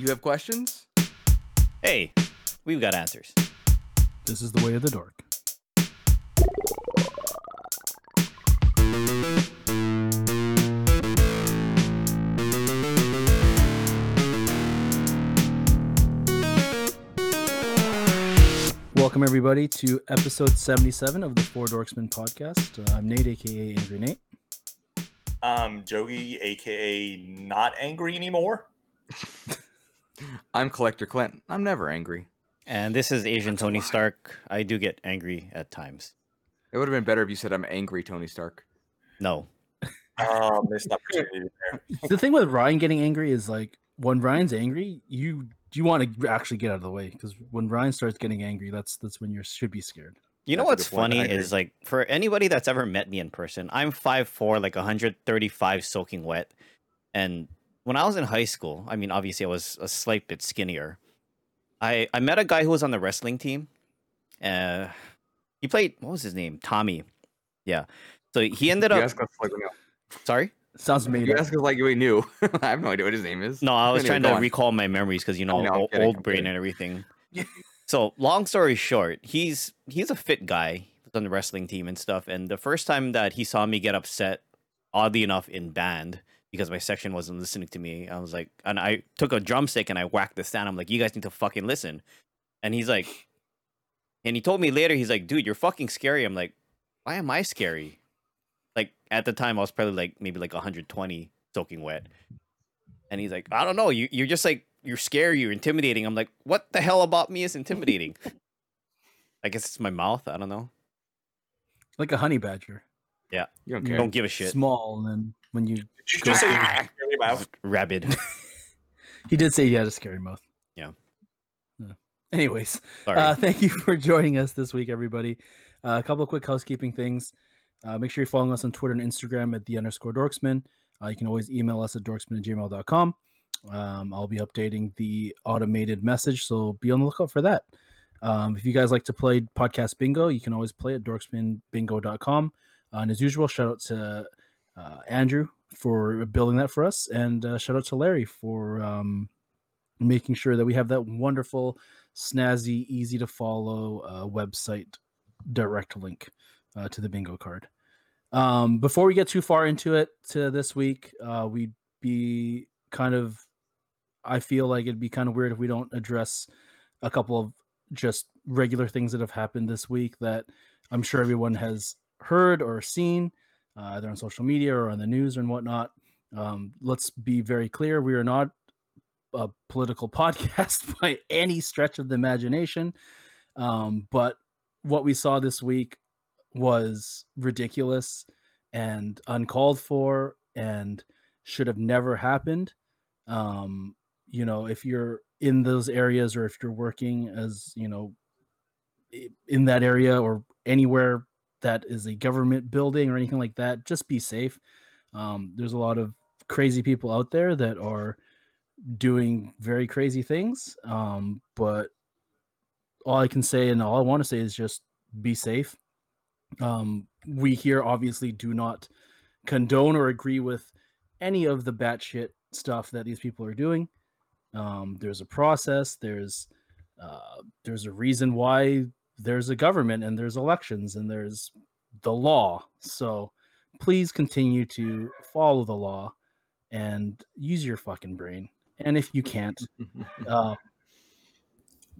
You have questions? Hey, we've got answers. This is the way of the dork. Welcome everybody to episode 77 of the Four Dorksmen podcast. Uh, I'm Nate, aka Angry Nate. Um, Joey, aka not angry anymore. I'm Collector Clint. I'm never angry. And this is Asian Tony Stark. I do get angry at times. It would have been better if you said I'm angry, Tony Stark. No. Oh, missed opportunity there. The thing with Ryan getting angry is like when Ryan's angry, you you want to actually get out of the way because when Ryan starts getting angry, that's that's when you should be scared. You know That's a what's good point. I funny is like for anybody that's ever met me in person, I'm 5'4, like 135 soaking wet. And when I was in high school, I mean, obviously I was a slight bit skinnier. I, I met a guy who was on the wrestling team. Uh, he played, what was his name? Tommy. Yeah. So he ended You up, ask us like we know. sorry? Sounds made You up. ask us like we knew. I have no idea what his name is. No, I was Anyway, trying to on. recall my memories because you know, no, I'm kidding, old brain and everything. so, long story short, he's he's a fit guy. He was on the wrestling team and stuff. And the first time that he saw me get upset, oddly enough, in band because my section wasn't listening to me, I was like, and I took a drumstick and I whacked the stand. I'm like, you guys need to fucking listen. And he's like, and he told me later, he's like, dude, you're fucking scary. I'm like, why am I scary? Like at the time, I was probably like maybe like 120 soaking wet. And he's like, I don't know. You you're just like you're scary. You're intimidating. I'm like, what the hell about me is intimidating? I guess it's my mouth. I don't know. Like a honey badger, You don't Yeah. care. Don't give a shit. small, and then when you you just say scary mouth? Rabid. he did say he had a scary mouth. Yeah. Yeah. Anyways, Sorry. uh, thank you for joining us this week, everybody. Uh, a couple of quick housekeeping things. Uh, make sure you're following us on Twitter and Instagram at the underscore dorksman. Uh, you can always email us at dorksman at gmail.com. Um, I'll be updating the automated message, so be on the lookout for that. Um, if you guys like to play podcast bingo, you can always play at dorksmanbingo.com. Uh, and as usual, shout out to uh, Andrew for building that for us, and uh, shout out to Larry for um, making sure that we have that wonderful, snazzy, easy to follow uh, website direct link uh, to the bingo card. Um, before we get too far into it to this week, uh, we'd be kind of, I feel like it'd be kind of weird if we don't address a couple of just regular things that have happened this week that I'm sure everyone has heard or seen, uh, either on social media or on the news and whatnot. Um, let's be very clear: we are not a political podcast by any stretch of the imagination. Um, but what we saw this week was ridiculous and uncalled for and should have never happened. Um, you know, if you're in those areas or if you're working as, you know, in that area or anywhere that is a government building or anything like that, just be safe. Um, there's a lot of crazy people out there that are doing very crazy things. Um, but all I can say and all I want to say is just be safe. Um, we here obviously do not condone or agree with any of the batshit stuff that these people are doing. Um, there's a process. There's uh, there's a reason why there's a government and there's elections and there's the law. So please continue to follow the law and use your fucking brain. And if you can't, uh,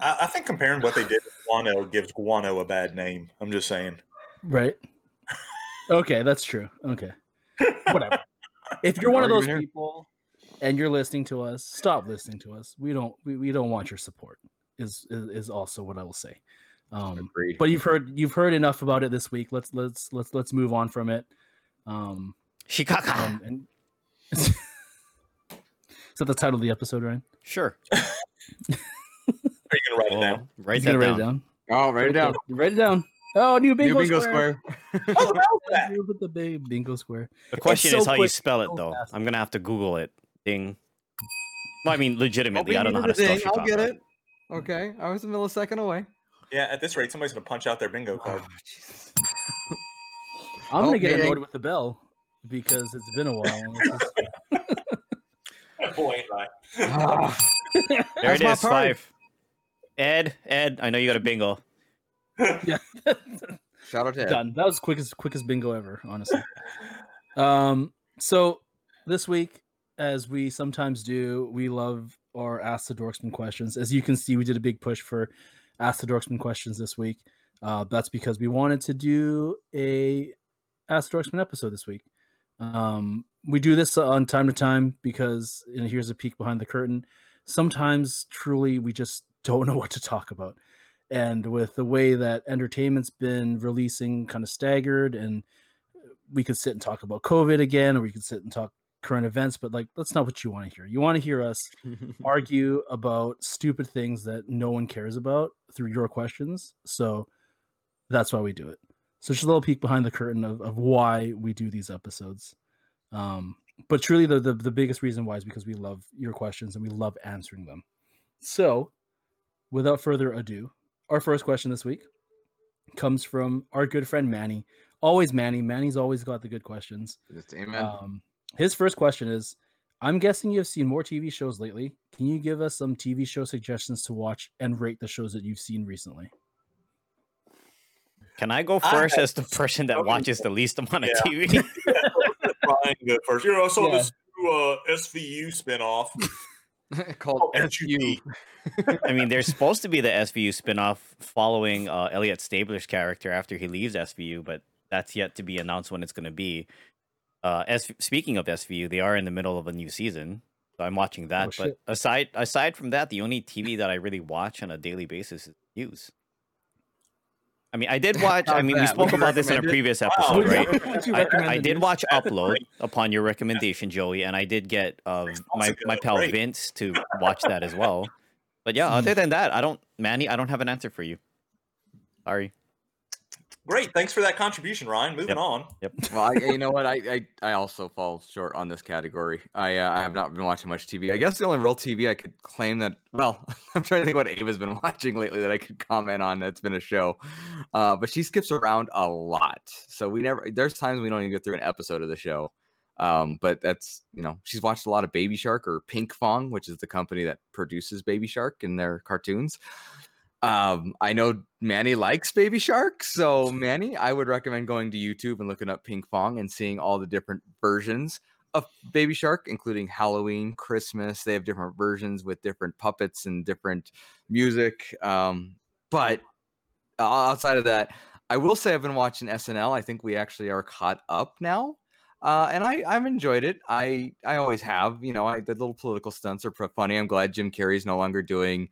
I, I think comparing what they did to Guano gives Guano a bad name. I'm just saying. right? Okay, that's true. Okay, whatever. If you're one of those people and you're listening to us, stop listening to us. We don't we, we don't want your support. Is, is is also what I will say. Um, Agreed. but you've heard you've heard enough about it this week. Let's let's let's let's move on from it. Um, Shikaka. and, and is that the title of the episode, Ryan? Sure. Are you gonna write it down? Well, write that gonna down. it down. Oh, write it down. Write it down. Oh, new bingo, New bingo square. square. Oh, that? With the big bingo square. The question so is how you spell it, though. I'm gonna have to Google it. Ding. Well, I mean, legitimately, be I don't know how to spell today, I'll get it. Okay, I was a millisecond away. Yeah, at this rate, somebody's gonna punch out their bingo card. Oh, Jesus. I'm Oh, gonna get annoyed with the bell because it's been a while. and it's just- point, right? Ah, There That's it my is. part. Five. Ed, Ed, I know you got a bingo. yeah. shout out to Ed. Done. That was quickest quickest bingo ever, honestly. um, so this week, as we sometimes do, we love our Ask the Dorksmen questions. As you can see, we did a big push for Ask the Dorksmen questions this week. Uh, that's because we wanted to do a Ask the Dorksmen episode this week. Um, we do this on time to time because know, here's a peek behind the curtain. Sometimes, truly, we just don't know what to talk about and with the way that entertainment's been releasing kind of staggered and we could sit and talk about covid again or we could sit and talk current events but like that's not what you want to hear you want to hear us argue about stupid things that no one cares about through your questions so that's why we do it so just a little peek behind the curtain of, of why we do these episodes um but truly the, the the biggest reason why is because we love your questions and we love answering them so without further ado our first question this week comes from our good friend Manny. Always Manny. Manny's always got the good questions. Just amen. Um, his first question is I'm guessing you have seen more TV shows lately. Can you give us some TV show suggestions to watch and rate the shows that you've seen recently? Can I go first have as the person that watches the least amount of Yeah. TV? Brian go first. You know, I saw Yeah. this new uh, SVU spinoff. Called Oh, SU. I mean, there's supposed to be the SVU spinoff following uh, Elliot Stabler's character after he leaves SVU, but that's yet to be announced when it's going to be. Uh, S- speaking of SVU, they are in the middle of a new season, so I'm watching that. but shit. aside aside from that, the only TV that I really watch on a daily basis is news. I mean, I did watch. I mean, we spoke about this in a previous episode, you- right? I, I did watch Upload upon your recommendation, Joey, and I did get uh, my my pal. Vince to watch that as well. But yeah, Hmm. other than that, I don't, Manny, I don't have an answer for you. Sorry. Great. Thanks for that contribution, Ryan. Moving Yep. on. Yep. well, I, you know what? I, I I also fall short on this category. I uh, I have not been watching much TV. I guess the only real TV I could claim that. Well, I'm trying to think what Ava's been watching lately that I could comment on. That's been a show, uh, but she skips around a lot. So we never. There's times we don't even get through an episode of the show. Um, but that's you know she's watched a lot of Baby Shark or Pinkfong, which is the company that produces Baby Shark in their cartoons. Um, I know Manny likes Baby Shark, so Manny, I would recommend going to YouTube and looking up Pinkfong and seeing all the different versions of Baby Shark, including Halloween, Christmas. They have different versions with different puppets and different music. Um, but outside of that, I will say I've been watching SNL. I think we actually are caught up now. Uh, and I, I've enjoyed it. I, I always have. You know, I, the little political stunts are pretty funny. I'm glad Jim Carrey's no longer doing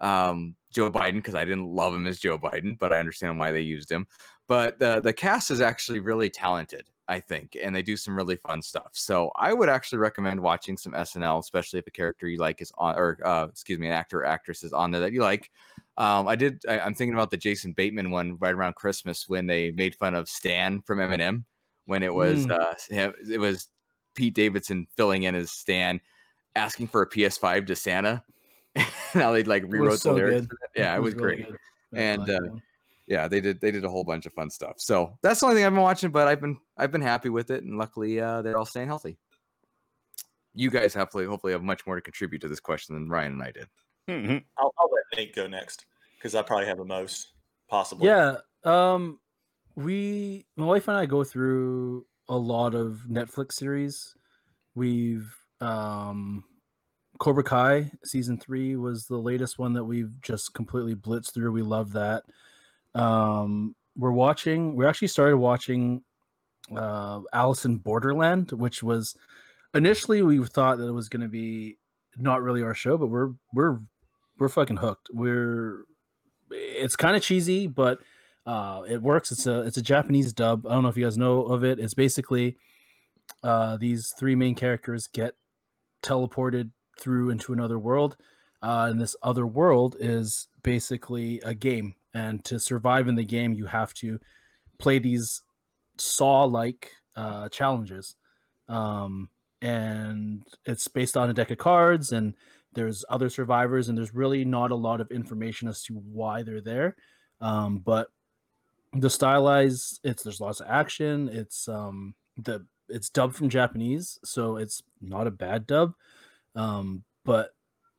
um, Joe Biden because I didn't love him as Joe Biden, but I understand why they used him. But the the cast is actually really talented, I think, and they do some really fun stuff. So I would actually recommend watching some SNL, especially if a character you like is on, or uh, excuse me, an actor or actress is on there that you like. Um, I did. I, I'm thinking about the Jason Bateman one right around Christmas when they made fun of Stan from Eminem when it was Mm. uh, it was Pete Davidson filling in as Stan, asking for a PS5 to Santa. Now they like rewrote so the lyrics. good. for that. Yeah, it was really great good. And, uh, yeah they did they did a whole bunch of fun stuff so that's the only thing i've been watching but i've been i've been happy with it and luckily uh they're all staying healthy you guys hopefully hopefully have much more to contribute to this question than ryan and i did Mhm. I'll, I'll let Nate go next because I probably have the most possible. Yeah. Um we my wife and I go through a lot of Netflix series. We've um Cobra Kai season 3 was the latest one that we've just completely blitzed through. We love that. Um we're watching we actually started watching uh Alice in Borderland, which was initially we thought that it was going to be not really our show, but we're we're we're fucking hooked. We're it's kind of cheesy, but uh, it works. It's a it's a Japanese dub. I don't know if you guys know of it. It's basically uh, these three main characters get teleported through into another world, uh, and this other world is basically a game. And to survive in the game, you have to play these saw-like uh, challenges. Um, and it's based on a deck of cards and there's other survivors and there's really not a lot of information as to why they're there um, but the stylized it's there's lots of action it's um the it's dubbed from japanese so it's not a bad dub Um, but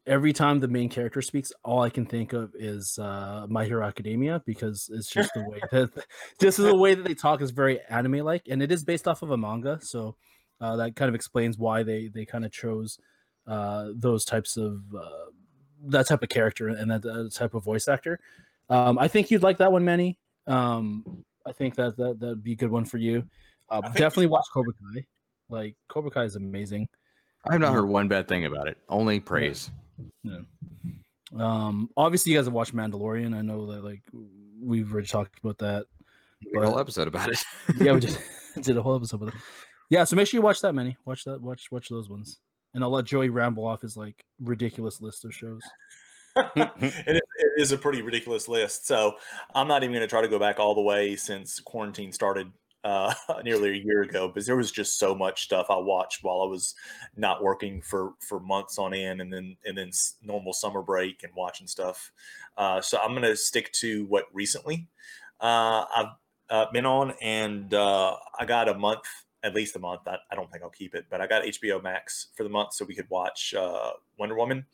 every time the main character speaks, all I can think of is uh, My Hero Academia because it's just the way that just the way that they talk is very anime like, and it is based off of a manga, so uh, that kind of explains why they they kind of chose uh, those types of uh, that type of character and that, that type of voice actor. Um, I think you'd like that one, Manny. Um, I think that that that'd be a good one for you. Uh, definitely watch Cobra Kai. Like Cobra Kai is amazing. I have not heard one bad thing about it. Only praise. Um, obviously, you guys have watched Mandalorian. I know that like we've already talked about that. We did a whole episode about it. Yeah, we just did a whole episode about it. Yeah, so make sure you watch that, Manny. Watch that. Watch watch those ones, and I'll let Joey ramble off his like ridiculous list of shows. it, is, it is a pretty ridiculous list. So I'm not even going to try to go back all the way since quarantine started uh, nearly a year ago, because there was just so much stuff I watched while I was not working for for months on end, and then and then normal summer break and watching stuff. Uh, so I'm to stick to what recently uh, I've uh, been on, and uh, I got a month. At least a month. I, I don't think I'll keep it, but I got HBO Max for the month so we could watch uh, Wonder Woman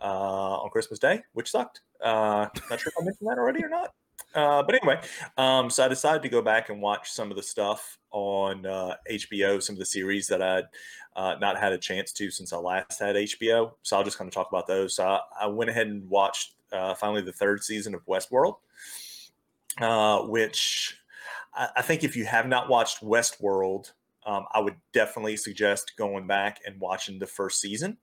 uh, on Christmas Day, which sucked. Uh, not sure if I mentioned that already or not. Uh, but anyway, um, so I decided to go back and watch some of the stuff on uh, HBO, some of the series that I'd uh, not had a chance to since I last had HBO. So I'll just kind of talk about those. So I, I went ahead and watched uh, finally the third season of Westworld, uh, which I, I think if you have not watched Westworld, um, I would definitely suggest going back and watching the first season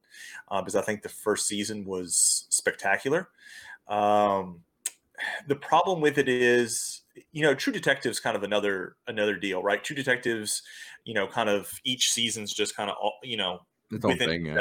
uh, because I think the first season was spectacular. Um, the problem with it is, you know, True Detectives kind of another another deal, right? True Detectives, you know, kind of each season's just kind of all- you know Its own within thing. Yeah.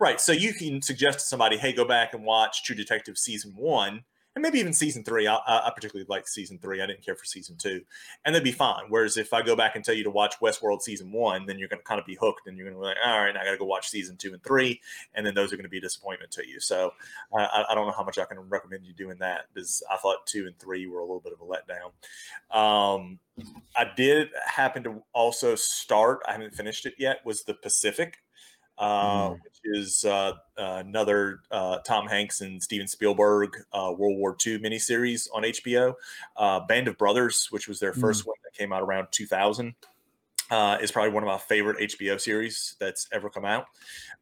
Right. So you can suggest to somebody, hey, go back and watch True Detective season one, and maybe even season three. I, I particularly like season three. I didn't care for season two, and they'd be fine. Whereas if I go back and tell you to watch Westworld season one, then you're going to kind of be hooked, and you're going to be like, all right, I got to go watch season two and three, and then those are going to be a disappointment to you. So I, I- I don't know how much I can recommend you doing that because I thought two and three were a little bit of a letdown. Um, I did happen to also start. I haven't finished it yet. Was the Pacific, uh, Mm. which is uh, uh, another uh, Tom Hanks and Steven Spielberg uh, World War II miniseries on HBO. Uh, Band of Brothers, which was their first one that came out around 2000, uh, is probably one of my favorite HBO series that's ever come out.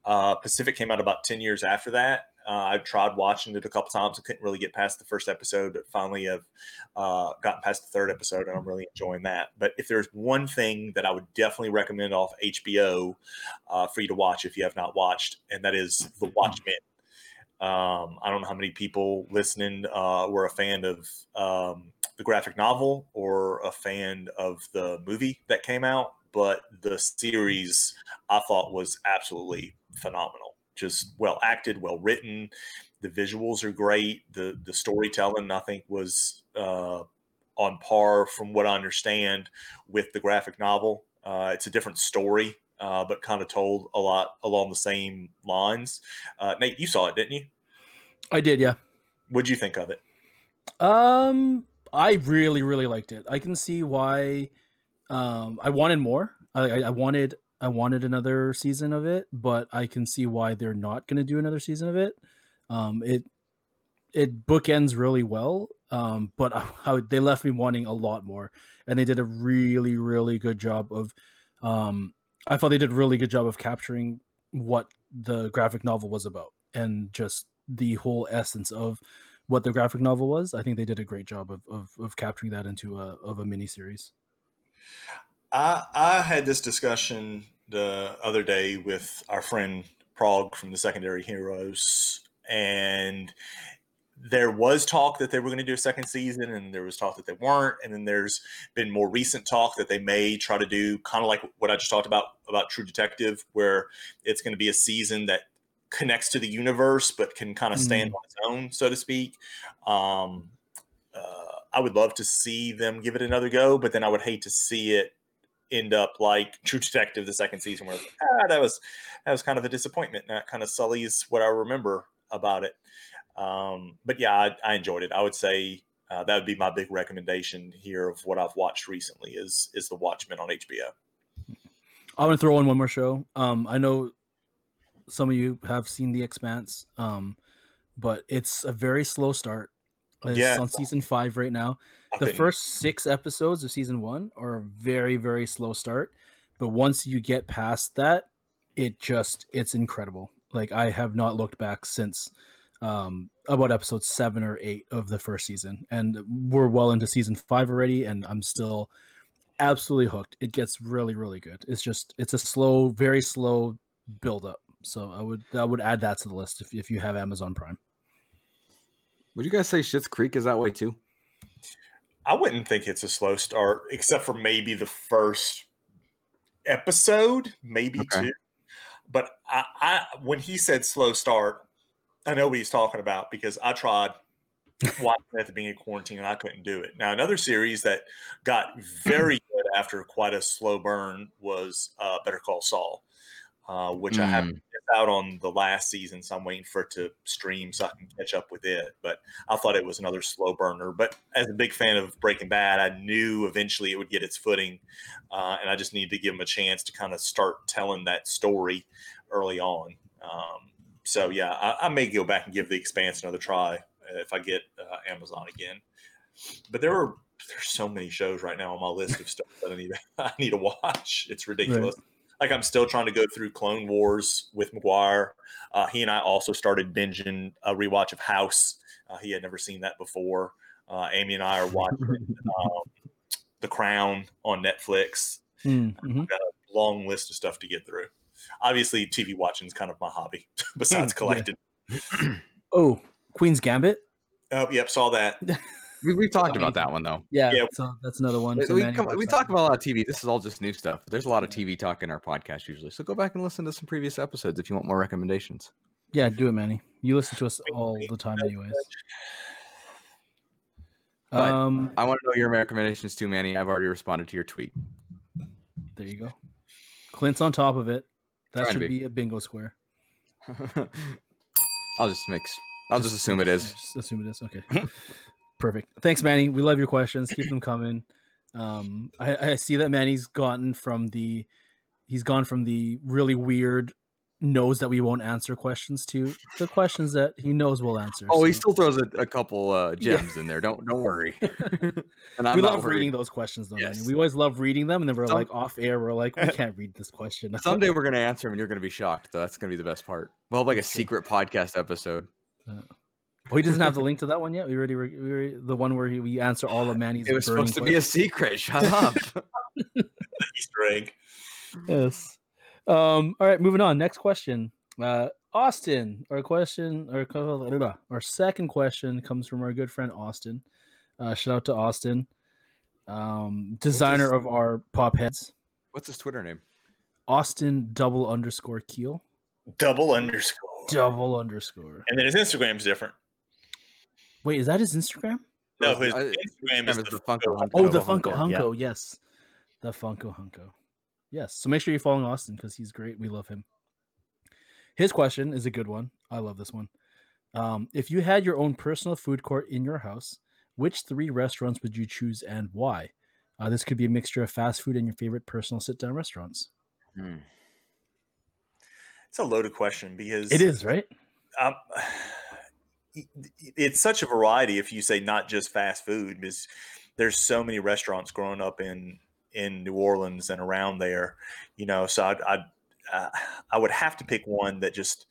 Uh, Pacific came out about 10 years after that. Uh, I've tried watching it a couple times. I couldn't really get past the first episode, but finally I've uh, gotten past the third episode, and I'm really enjoying that. But if there's one thing that I would definitely recommend off HBO uh, for you to watch if you have not watched, and that is The Watchmen. Um, I don't know how many people listening uh, were a fan of um, the graphic novel or a fan of the movie that came out, but the series I thought was absolutely phenomenal. Just well acted, well written. The visuals are great. The the storytelling I think was uh, on par, from what I understand, with the graphic novel. Uh, it's a different story, uh, but kind of told a lot along the same lines. Uh, Nate, you saw it, didn't you? I did, yeah. What'd you think of it? Um, I really, really liked it. I can see why. Um, I wanted more. I, I, I wanted, I wanted another season of it, but I can see why they're not going to do another season of it. Um, it, it bookends really well. Um, but I, I, they left me wanting a lot more, and they did a really, really good job of. Um, I thought they did a really good job of capturing what the graphic novel was about, and just the whole essence of what the graphic novel was. I think they did a great job of of, of capturing that into a of a mini series. I I had this discussion the other day with our friend Prague from the Secondary Heroes, and there was talk that they were going to do a second season, and there was talk that they weren't, and then there's been more recent talk that they may try to do kind of like what I just talked about about True Detective, where it's going to be a season that connects to the universe but can kind of stand on its own, so to speak. Um, uh, I would love to see them give it another go, but then I would hate to see it end up like True Detective the second season, where like, ah, that was that was kind of a disappointment. And that kind of sullies what I remember about it. Um, but yeah, I, I enjoyed it. I would say uh, that would be my big recommendation here of what I've watched recently is is The Watchmen on HBO. I'm gonna throw in one more show. Um, I know some of you have seen The Expanse, um, but it's a very slow start. It's Yeah. on season five right now. The first six episodes of season one are a very, very slow start. But once you get past that, it just it's incredible. Like I have not looked back since um about episode seven or eight of the first season. And we're well into season five already, and I'm still absolutely hooked. It gets really, really good. It's just it's a slow, very slow build up. So I would I would add that to the list if, if you have Amazon Prime. Would you guys say Schitt's Creek is that way too? I wouldn't think it's a slow start, except for maybe the first episode, maybe Okay. two. But I, I, when he said slow start, I know what he's talking about because I tried watching it at the beginning of quarantine and I couldn't do it. Now, another series that got very good after quite a slow burn was uh, Better Call Saul, uh, which I haven't missed out on the last season, so I'm waiting for it to stream so I can catch up with it. But I thought it was another slow burner. But as a big fan of Breaking Bad, I knew eventually it would get its footing, uh, and I just needed to give them a chance to kind of start telling that story early on. Um, so yeah, I, I may go back and give The Expanse another try uh, if I get uh, Amazon again. But there are there's so many shows right now on my list of stuff that I need I need to watch. It's ridiculous. Like I'm still trying to go through Clone Wars with McGuire. Uh, he and I also started binging a rewatch of House. Uh, he had never seen that before. Uh, Amy and I are watching um, The Crown on Netflix. Mm, mhm. Got a long list of stuff to get through. Obviously, TV watching is kind of my hobby, besides Yeah. collecting. Oh, Queen's Gambit. Oh, yep, saw that. We, we talked about that one though. Yeah, Yeah. so that's another one. We, So we come- we talk about a lot of TV. This is all just new stuff. There's a lot of TV talk in our podcast usually. So go back and listen to some previous episodes if you want more recommendations. Yeah, do it, Manny. You listen to us all the time, anyways. But Um, I want to know your recommendations too, Manny. I've already responded to your tweet. there you go. Clint's on top of it. That should be. be a bingo square. I'll just mix. I'll just assume it is. Just assume it is. Okay. Perfect. Thanks, Manny. We love your questions. Keep them coming. Um, I, I see that Manny's gotten from the he's gone from the really weird knows that we won't answer questions to the questions that he knows we'll answer. Oh, he still throws a, a couple uh, Yeah. gems in there. Don't don't worry. we love reading those questions though, Yes. We always love reading them, and then we're Some- like off air. We're like, we can't read this question. Someday we're gonna answer them, and you're gonna be shocked. Though that's gonna be the best part. We'll have like a secret podcast episode. Oh, he doesn't have the link to that one yet. We already, re- we already the one where he, we answer all of Manny's. It was burning supposed to be a secret. Shut up. Easter egg. Yes. Um, all right, moving on. Next question. Uh, Austin, our question, or our second question comes from our good friend Austin. Uh, shout out to Austin, um, designer of our pop heads. What's his Twitter name? Austin double underscore keel Double underscore. double underscore. And then his Instagram's different. Wait, is that his Instagram? No, his uh, Instagram is is the the Funko Hunko. Oh, the Funko Funko Hunko, yeah. Yes, the Funko Hunko. Yes. So make sure you're following Austin because he's great. We love him. His question is a good one. I love this one. Um, if you had your own personal food court in your house, which three restaurants would you choose and why? Uh, this could be a mixture of fast food and your favorite personal sit-down restaurants. Hmm. It's a loaded question because It is right. um, it's such a variety if you say not just fast food because there's so many restaurants growing up in in New Orleans and around there, you know. So I'd, I'd uh, I would have to pick one that just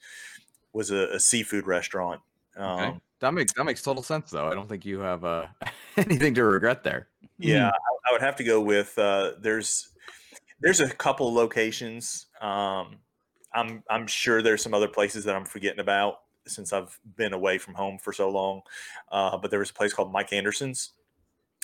was a, a seafood restaurant. Um, Okay. That makes that makes total sense though. I don't think you have uh, anything to regret there. Yeah, I, I would have to go with uh, there's there's a couple locations. Um, I'm I'm sure there's some other places that I'm forgetting about since I've been away from home for so long. Uh, but there was a place called Mike Anderson's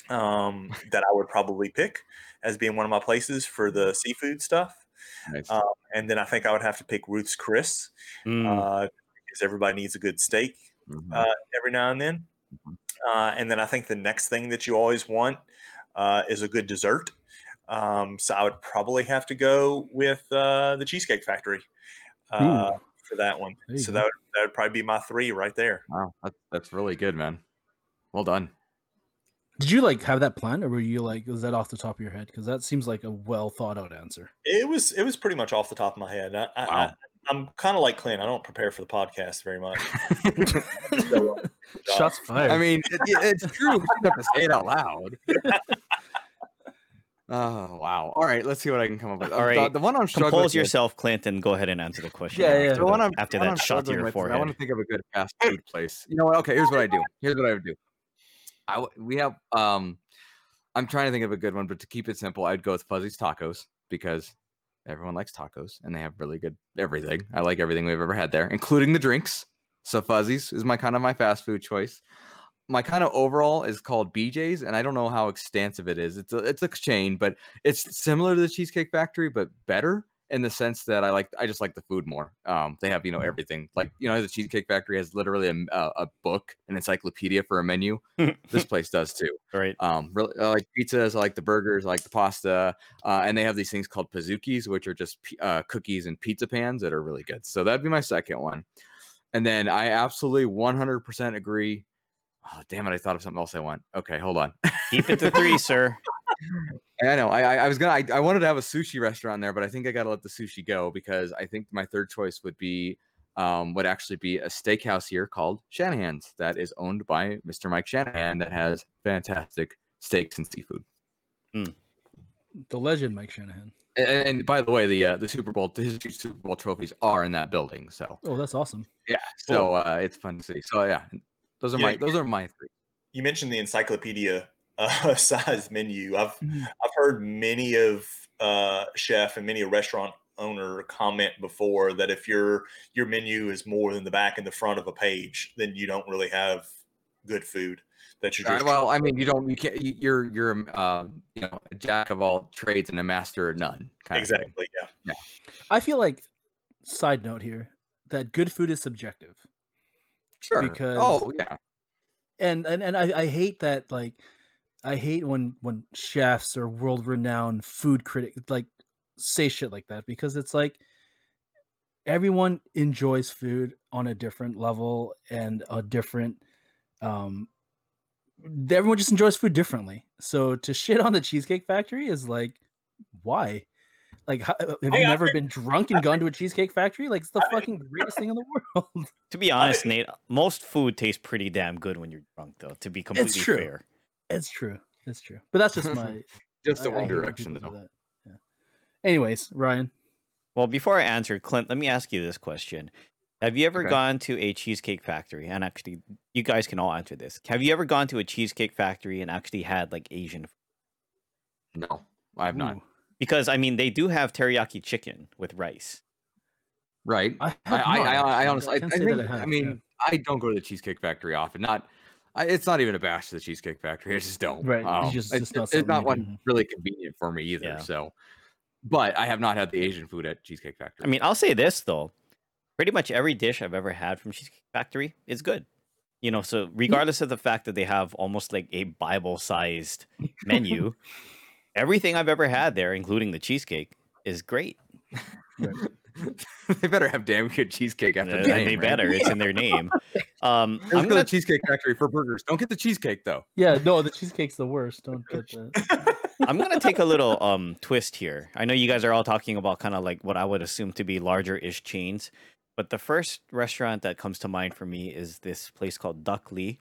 um, that I would probably pick as being one of my places for the seafood stuff. Nice. Uh, And then I think I would have to pick Ruth's Chris Mm, uh, because everybody needs a good steak Mhm. uh, every now and then. Mhm. Uh, and then I think the next thing that you always want uh, is a good dessert. Um, so I would probably have to go with uh, the Cheesecake Factory uh, for that one. So go. that would, that would probably be my three right there. Wow, that's that's really good, man. Well done. Did you like have that plan, or were you like, was that off the top of your head? Because that seems like a well thought out answer. It was it was pretty much off the top of my head. I, I, Wow. I'm kind of like Clint. I don't prepare for the podcast very much. Uh, Shots fired. I mean, it, it's true. You have to say it out loud. Oh wow! All right, let's see what I can come up with. All right, the, the one I'm struggling Compose with- yourself, Clinton. go ahead and answer the question. Yeah, yeah. After, The one I'm, after one I'm that shot to your with is I want to think of a good fast food place. You know what? Okay, here's what I do. Here's what I would do. I w- we have um, I'm trying to think of a good one, but to keep it simple, I'd go with Fuzzy's Tacos because everyone likes tacos and they have really good everything. I like everything we've ever had there, including the drinks. So Fuzzy's is my kind of my fast food choice. My kind of overall is called BJ's, and I don't know how extensive it is. It's a it's a chain, but it's similar to the Cheesecake Factory, but better in the sense that I like I just like the food more. Um, they have you know everything like you know the Cheesecake Factory has literally a, a book, an encyclopedia for a menu. this place does too. Right. Um, really, I like pizzas, I like the burgers, I like the pasta, uh, and they have these things called pizookies, which are just uh, cookies and pizza pans that are really good. So that'd be my second one. And then I absolutely 100% agree. Oh, damn it! I thought of something else I want. Okay, hold on. Keep it to three, sir. I know. I I, I was gonna. I, I wanted to have a sushi restaurant there, but I think I gotta let the sushi go because I think my third choice would be um would actually be a steakhouse here called Shanahan's that is owned by Mr. Mike Shanahan that has fantastic steaks and seafood. the legend Mike Shanahan. And, and by the way, the uh, the Super Bowl his two Super Bowl trophies are in that building. So Oh, that's awesome. yeah, so uh, it's fun to see. So yeah, those are Yeah, my those are my three. You mentioned the encyclopedia uh, size menu. I've Mhm. I've heard many of uh, chef and many a restaurant owner comment before that if your your menu is more than the back and the front of a page, then you don't really have good food. That you're just well, I mean, you don't, you can't, you- you're, you're, um, uh, you know, a jack of all trades and a master of none. Kind Of thing. exactly yeah. I feel like side note here that good food is subjective. Sure. Because- oh yeah, and and, and I, I hate that like I hate when when chefs or world renowned food critic like say shit like that because it's like everyone enjoys food on a different level and a different um everyone just enjoys food differently. So to shit on the cheesecake factory is like why like how, uh, have you Hey, I never been drunk and gone to a cheesecake factory like it's the fucking greatest thing in the world To be honest, Nate, most food tastes pretty damn good when you're drunk, though. To be completely true. fair. it's true it's true but that's just my just the I one hate direction though. that. Yeah. Anyways, Ryan. Well, before I answer, Clint, let me ask you this question. Have you ever Okay. gone to a cheesecake factory? And actually, you guys can all answer this. Have you ever gone to a cheesecake factory and actually had like Asian food? No, I have not. Ooh, Because I mean, they do have teriyaki chicken with rice. Right. I, I, I, I, I honestly, I, I think, that I, have, mean, I don't go to the Cheesecake Factory often. Not, I, it's not even a bash to the Cheesecake Factory. I just don't. Right, it's Um, just- it's, it's not it's not one really convenient for me either. Yeah. So, but I have not had the Asian food at Cheesecake Factory. I mean, I'll say this though. Pretty much every dish I've ever had from Cheesecake Factory is good. You know, so regardless of the fact that they have almost like a Bible-sized menu, everything I've ever had there, including the cheesecake, is great. they better have damn good cheesecake after the name, they right? better. It's in their name. Um, I'm go to gonna the Cheesecake Factory for burgers. Don't get the cheesecake though. Yeah, no, the cheesecake's the worst. Don't get that. I'm gonna take a little um twist here. I know you guys are all talking about kind of like what I would assume to be larger ish chains, but the first restaurant that comes to mind for me is this place called Duck Lee.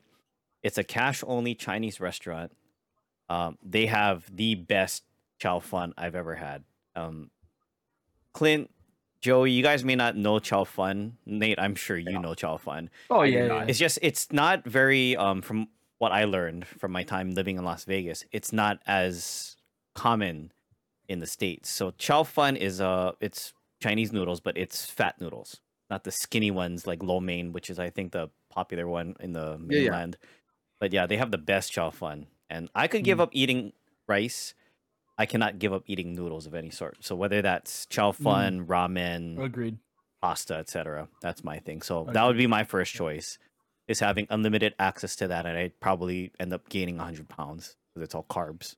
It's a cash only Chinese restaurant. Um, they have the best chow fun I've ever had. Um, Clint, Joey, you guys may not know chow fun. Nate, I'm sure you know chow fun. Oh yeah, yeah. It's just it's not very um from what I learned from my time living in Las Vegas. It's not as common in the states. So chow fun is uh it's Chinese noodles, but it's fat noodles, not the skinny ones like lo mein, which is I think the popular one in the Yeah, yeah. mainland. But yeah, they have the best chow fun, and I could give Mm. up eating rice. I cannot give up eating noodles of any sort. So whether that's chow fun, ramen, Agreed. pasta, etc. That's my thing. So that would be my first choice, is having unlimited access to that, and I'd probably end up gaining 100 pounds because it's all carbs.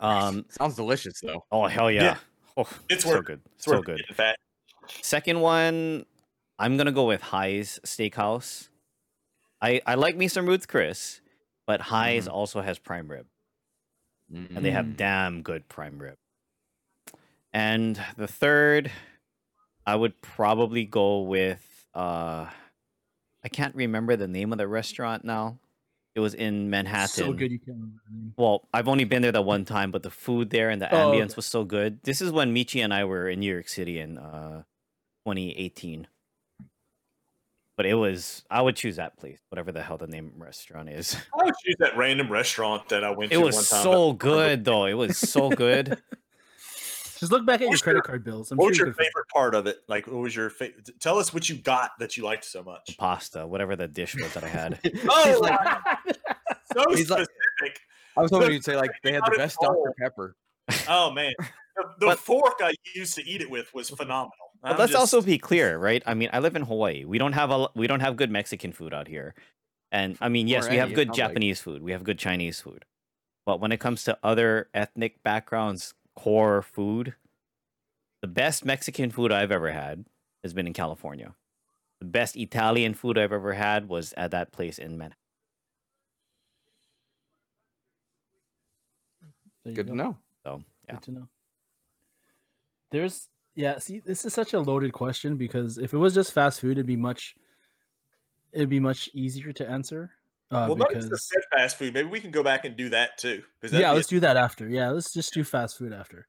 Um. Sounds delicious though. Oh hell yeah! Yeah. Oh, It's so worth- good, It's so worth good. fat. Second one, I'm gonna go with Hy's Steakhouse. I I like me some Ruth Chris, but Hy's Mhm. also has prime rib, and Mm. they have damn good prime rib. And the third, I would probably go with uh I can't remember the name of the restaurant now. It was in Manhattan. So good you can't remember. Well, I've only been there that one time, but the food there and the Oh, ambience okay. was so good. This is when Michi and I were in New York City in uh 2018. But it was I would choose that place, whatever the hell the name the restaurant is. I would choose that random restaurant that I went It to one time. It was so good though. It was so good. Just look back at your What's credit your- card bills. I'm what sure was your could find- favorite part of it? Like, what was your favorite? Tell us what you got that you liked so much. The Pasta, whatever the dish was that I had. Oh, He's like- so He's like- specific. I was hoping Look, you'd say like they had the best Dr. Pepper. Oh man, the, the But- fork I used to eat it with was phenomenal. But I'm let's just- also be clear, right? I mean, I live in Hawaii. We don't have a we don't have good Mexican food out here. And I mean, yes, we have good sounds like. Japanese food. We have good Chinese food. But when it comes to other ethnic backgrounds, core food, the best Mexican food I've ever had has been in California. The best Italian food I've ever had was at that place in Manhattan. Good go. to know. So yeah. Good to know. There's yeah, see, this is such a loaded question because if it was just fast food, it'd be much it'd be much easier to answer. Uh, Well, not just because fast food. Maybe we can go back and do that too. yeah, let's do that after. Yeah, let's just do fast food after.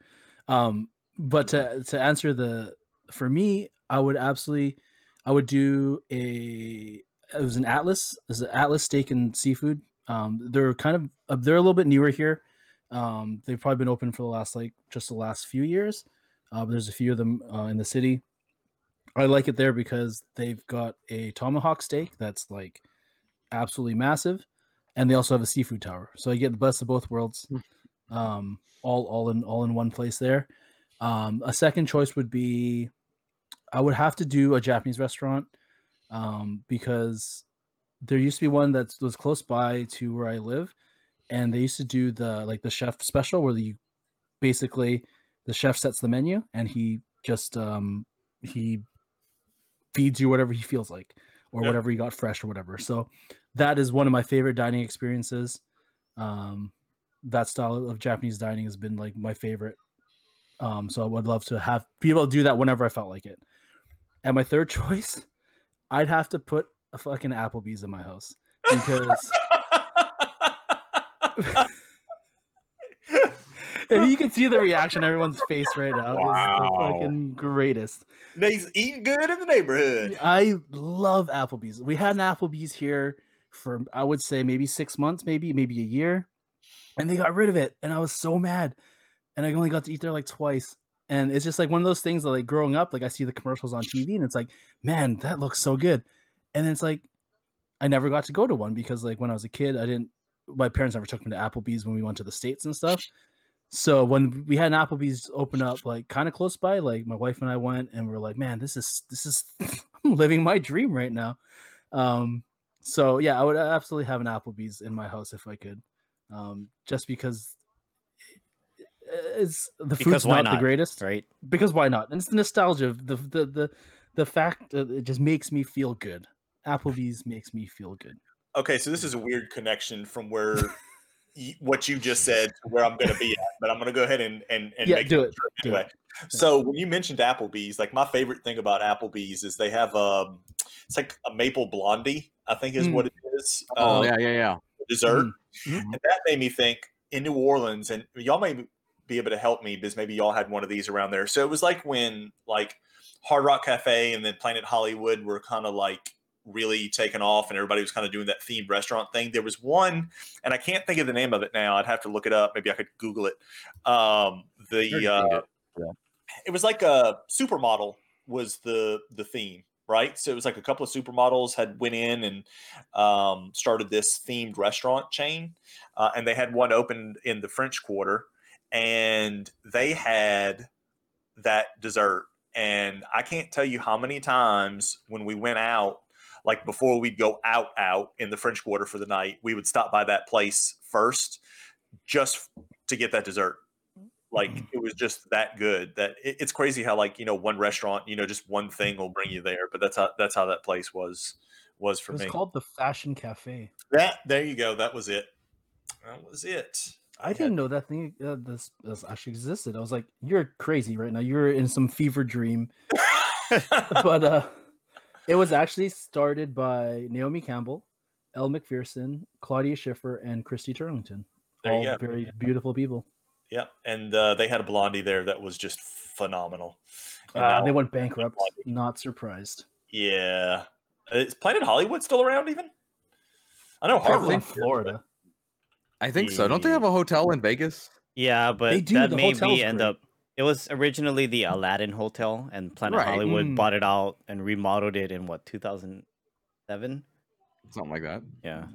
Um, but to to answer the for me, I would absolutely, I would do a it was an Atlas, it was an Atlas steak and seafood. Um, they're kind of uh, they're a little bit newer here. Um, they've probably been open for the last like just the last few years. Uh, there's a few of them uh, in the city. I like it there because they've got a tomahawk steak that's like absolutely massive, and they also have a seafood tower. So you get the best of both worlds, um, all all in all in one place there. Um, a second choice would be, I would have to do a Japanese restaurant, um, because there used to be one that was close by to where I live, and they used to do the like the chef special where you basically the chef sets the menu and he just um he feeds you whatever he feels like or whatever he got fresh or whatever. So that is one of my favorite dining experiences. Um that style of japanese dining has been like my favorite. Um so i would love to have be able to do that whenever i felt like it. And my third choice i'd have to put a fucking applebee's in my house because you can see the reaction on everyone's face right now, it's the fucking greatest. He's eating good in the neighborhood. I love Applebee's. We had an Applebee's here for I would say maybe six months, maybe maybe a year, and they got rid of it, and I was so mad. And I only got to eat there like twice, and it's just like one of those things that like growing up, like I see the commercials on TV, and it's like, man, that looks so good, and it's like, I never got to go to one because like when I was a kid, I didn't. My parents never took me to Applebee's when we went to the states and stuff. So when we had an Applebee's open up, like kind of close by, like my wife and I went, and we are like, man, this is this is I'm living my dream right now. Um, so yeah, I would absolutely have an Applebee's in my house if I could, um, just because it's the food's why not, not, the greatest, Right? because why not? And it's the nostalgia, of the the the the fact that it just makes me feel good. Applebee's makes me feel good. Okay, so this is a weird connection from where y- what you just said to where I'm going to be at, but I'm going to go ahead and and, and Yeah, make do it it, true do anyway. So when you mentioned Applebee's, like my favorite thing about Applebee's is they have um, it's like a maple blondie, I think is Mm. what it is. Oh um, yeah, yeah, yeah. dessert. Mhm. And that made me think in New Orleans, and y'all may be able to help me because maybe y'all had one of these around there. So it was like when like Hard Rock Cafe and then Planet Hollywood were kind of like really taken off and everybody was kind of doing that themed restaurant thing. There was one, and I can't think of the name of it now. I'd have to look it up. Maybe I could Google it. Um, the uh, it. Yeah. it was like a supermodel was the the theme right so it was like a couple of supermodels had went in and um, started this themed restaurant chain uh, and they had one opened in the french quarter and they had that dessert and i can't tell you how many times when we went out like before we'd go out out in the french quarter for the night we would stop by that place first just to get that dessert like it was just that good that it, it's crazy how like you know one restaurant you know just one thing will bring you there but that's how that's how that place was was for It was me called the Fashion Cafe. that there you go that was it that was it I didn't know that thing uh, this, this actually existed. I was like, "You're crazy right now. You're in some fever dream." but uh, it was actually started by Naomi Campbell, Elle Macpherson, Claudia Schiffer, and Christy Turlington. There all you go. very beautiful people. Yeah, and uh, they had a blondie there that was just phenomenal. And Uh, now- they went bankrupt. Not surprised. yeah, is Planet Hollywood still around? Even I know Probably Harvard, in Florida. I think so. Don't they have a hotel in Vegas? Yeah, but do, that the may be end great. up. It was originally the Aladdin Hotel, and Planet Right. Hollywood Mm. bought it out and remodeled it in what 2007. Something like that. Yeah.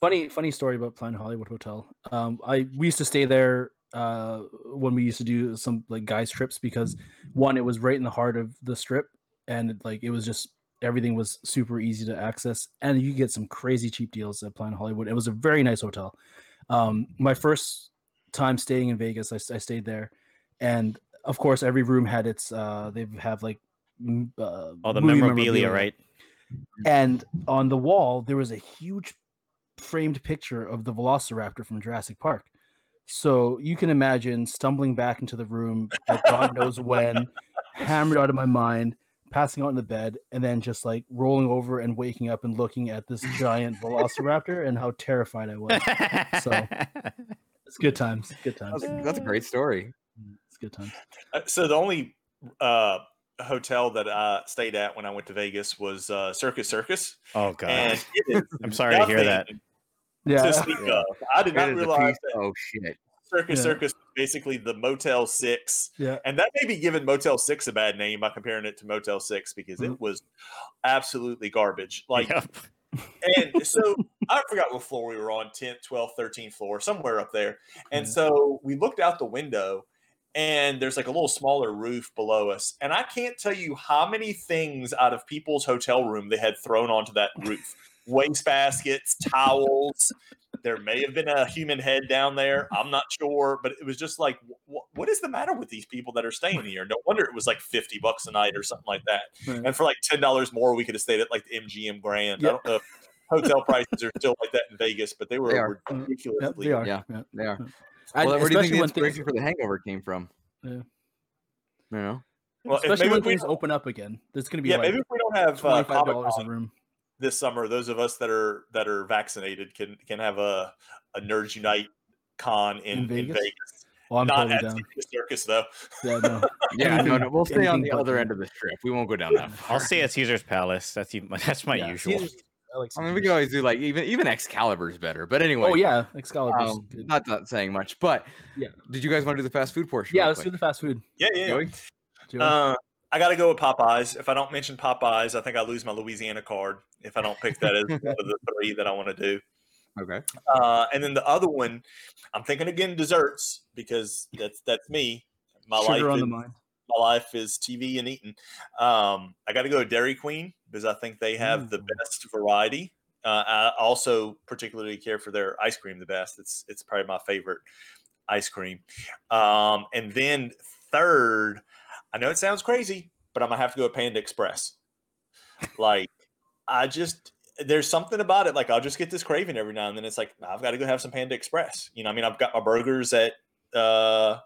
Funny, funny story about Planet Hollywood Hotel. Um, I we used to stay there uh when we used to do some like guys trips because one, it was right in the heart of the strip, and like it was just everything was super easy to access, and you could get some crazy cheap deals at Planet Hollywood. It was a very nice hotel. Um, my first time staying in Vegas, I, s- I stayed there, and of course, every room had its uh they have like uh, All the movie memorabilia, right? and on the wall there was a huge framed picture of the velociraptor from jurassic park so you can imagine stumbling back into the room at god knows when hammered out of my mind passing out in the bed and then just like rolling over and waking up and looking at this giant velociraptor and how terrified i was So- it's good times good times That's a, that's a great story. It's good times Uh, So the only uh, hotel that I stayed at when I went to Vegas was uh, Circus Circus, oh god. and it is I'm sorry to hear that. nothing yeah To speak Yeah. of. I did not Created realize that Oh shit! Circus Yeah. Circus basically the Motel Six, yeah and that may be giving Motel Six a bad name by comparing it to Motel Six because Mhm. it was absolutely garbage. Like Yep. and so I forgot what floor we were on 10th, 12th, 13th floor, somewhere up there. And Mhm. so we looked out the window and there's like a little smaller roof below us. And I can't tell you how many things out of people's hotel room they had thrown onto that roof waste baskets, towels. There may have been a human head down there. I'm not sure, but it was just like, wh- what is the matter with these people that are staying here? No wonder it was like 50 bucks a night or something like that. Right. And for like ten dollars more, we could have stayed at like the MGM Grand. Yeah. I don't know if hotel prices are still like that in Vegas, but they were They are. Mm, yep, ridiculously. they are Yeah. yeah. They are. I- Well, where do you think the when things- inspiration for the Hangover came from? Yeah. You know. Well, if especially maybe when we things open up again there's going to be Yeah, like maybe if we don't have uh, twenty-five dollars a Con room. this summer, those of us that are that are vaccinated can can have a a Nerds Unite con in, In in Vegas. Vegas? Well, I'm Not totally at down. Circus Circus though. Yeah, no. Yeah, no, Anything- no. We'll stay on the other end of the strip. We won't go down that far. I'll stay at Caesar's Palace. That's even, that's my Yeah, usual. Caesar's- I, like I mean, we Caesar's. can always do like even even Excalibur's better. But anyway. Oh yeah, Excalibur's Um, not not saying much, but Yeah. Did you guys want to do the fast food portion? Yeah, let's do the fast food. Yeah, yeah. yeah. Joey? Joey. Uh, I got to go with Popeyes. If I don't mention Popeyes, I think I lose my Louisiana card. If I don't pick that as one of the three that I want to do. Okay. Uh, and then the other one, I'm thinking again desserts because that's that's me. My Sugar life on is, the mind. My life is TV and eating. Um, I got to go with Dairy Queen because I think they have the best variety. Uh, I also particularly care for their ice cream the best. It's it's probably my favorite ice cream. Um, and then third, I know it sounds crazy, but I'm gonna have to go to Panda Express. Like, I just there's something about it. Like, I'll just get this craving every now and then. It's like I've got to go have some Panda Express. You know, I mean, I've got my burgers at uh,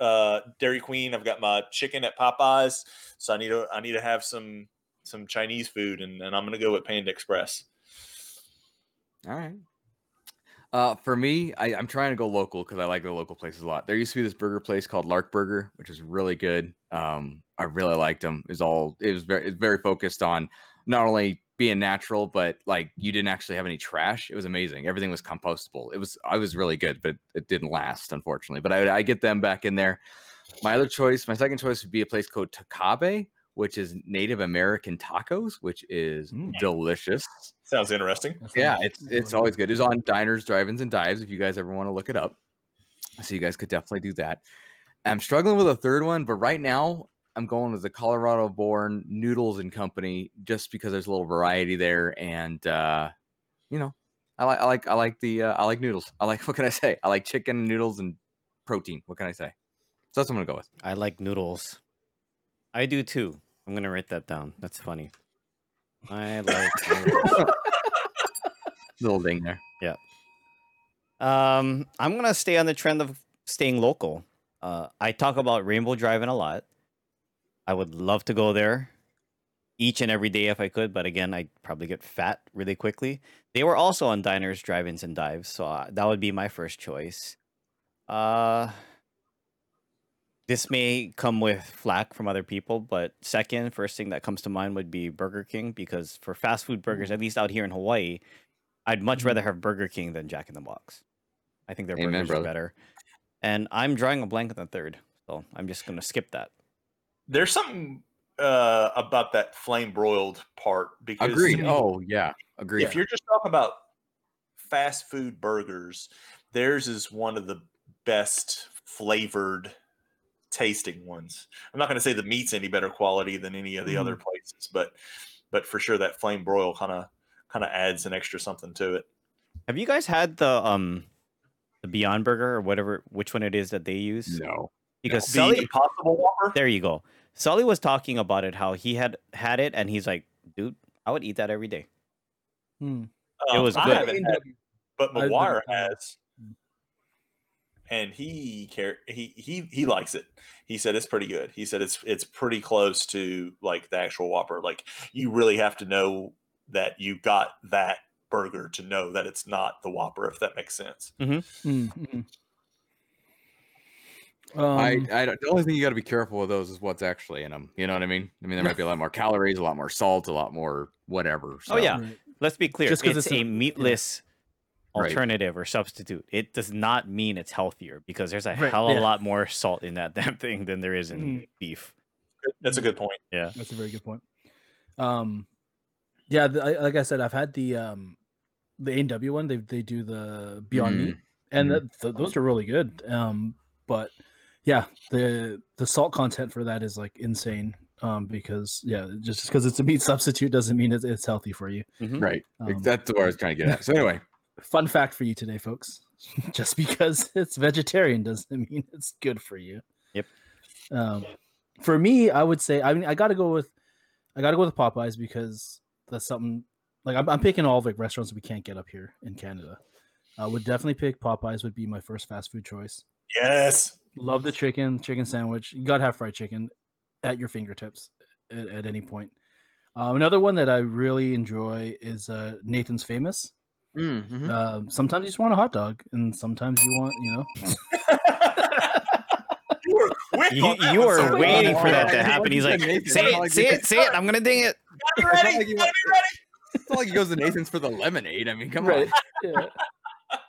uh, Dairy Queen. I've got my chicken at Popeyes. So I need to I need to have some some Chinese food, and, and I'm gonna go with Panda Express. All right. Uh, for me, I, I'm trying to go local because I like the local places a lot. There used to be this burger place called Lark Burger, which is really good. Um, I really liked them. Is all it was very it's very focused on not only being natural, but like you didn't actually have any trash. It was amazing. Everything was compostable. It was I was really good, but it didn't last, unfortunately. But I, I get them back in there. My other choice, my second choice would be a place called Tocabe, which is Native American tacos, which is Mm. delicious. Sounds interesting. Yeah, it's it's always good. It's on diners, drive-ins, and dives. If you guys ever want to look it up, so you guys could definitely do that. I'm struggling with a third one, but right now I'm going with the Colorado-born Noodles and Company, just because there's a little variety there, and uh, you know, I like I like I like the uh, I like noodles. I like what can I say? I like chicken noodles and protein. What can I say? So that's what I'm gonna go with. I like noodles. I do too. I'm gonna write that down. That's funny. I like. Little ding there. Yeah. Um, I'm gonna stay on the trend of staying local. Uh, I talk about Rainbow Drive-In a lot. I would love to go there each and every day if I could, but again, I'd probably get fat really quickly. They were also on diners, drive-ins, and dives, so uh, that would be my first choice. Uh, this may come with flack from other people, but second, first thing that comes to mind would be Burger King because for fast food burgers, at least out here in Hawaii, I'd much rather have Burger King than Jack in the Box. I think their Amen, burgers brother. are better. And I'm drawing a blank on the third, so I'm just gonna skip that. There's something uh, about that flame broiled part because Agreed. Oh yeah, agreed. if you're just talking about fast food burgers, theirs is one of the best flavored tasting ones. I'm not going to say the meat's any better quality than any of the other places, but but for sure that flame broil kind of kind of adds an extra something to it. Have you guys had the um the Beyond Burger or whatever which one it is that they use? no. Because The Sully, Impossible Whopper. there you go. Sully was talking about it how he had had it and he's like, dude, I would eat that every day. Hmm. It Um, was I good. haven't had but I've McGuire has, and he care he he he likes it. He said it's pretty good. He said it's it's pretty close to like the actual Whopper. Like you really have to know that you got that burger to know that it's not the Whopper, if that makes sense. Mm, mm. I, Um, I don't- the only thing you got to be careful with those is what's actually in them. You know what I mean? I mean, there might be a lot more calories, a lot more salt, a lot more whatever. Oh, yeah. right. Let's be clear. Just 'cause it's, it's a a- meatless Right. alternative or substitute. It does not mean it's healthier because there's a Right, hell of yeah. a lot more salt in that damn thing than there is in Mm. beef. That's a good point. Yeah. That's a very good point. Um, yeah, the, I, like I said, I've had the um, the A one. They they do the Beyond Mm, Meat, and mhm. that, th- those are really good. Um, but yeah, the the salt content for that is like insane. Um, because yeah, just because it's a meat substitute doesn't mean it's, it's healthy for you. Right. Um, That's what I was trying to get at. So anyway, Fun fact for you today, folks. just because it's vegetarian doesn't mean it's good for you. Yep. Um, for me, I would say I mean I got to go with I got to go with Popeyes because that's something like I'm, I'm picking all of like restaurants we can't get up here in Canada. I would definitely pick Popeyes. Would be my first fast food choice. Yes. Love the chicken, chicken sandwich. You gotta have fried chicken at your fingertips at, at any point. Um, another one that I really enjoy is uh, Nathan's Famous. Mhm. Um, sometimes you just want a hot dog, and sometimes you want, you know, you were quick. You, on that you one, are waiting for that to happen. He's like, said Nathan. say I it, like say it. it, say it. I'm gonna ding it. Gotta be ready. like you gotta be ready. It's not like he goes to Nathan's for the lemonade. I mean, come right? on. yeah.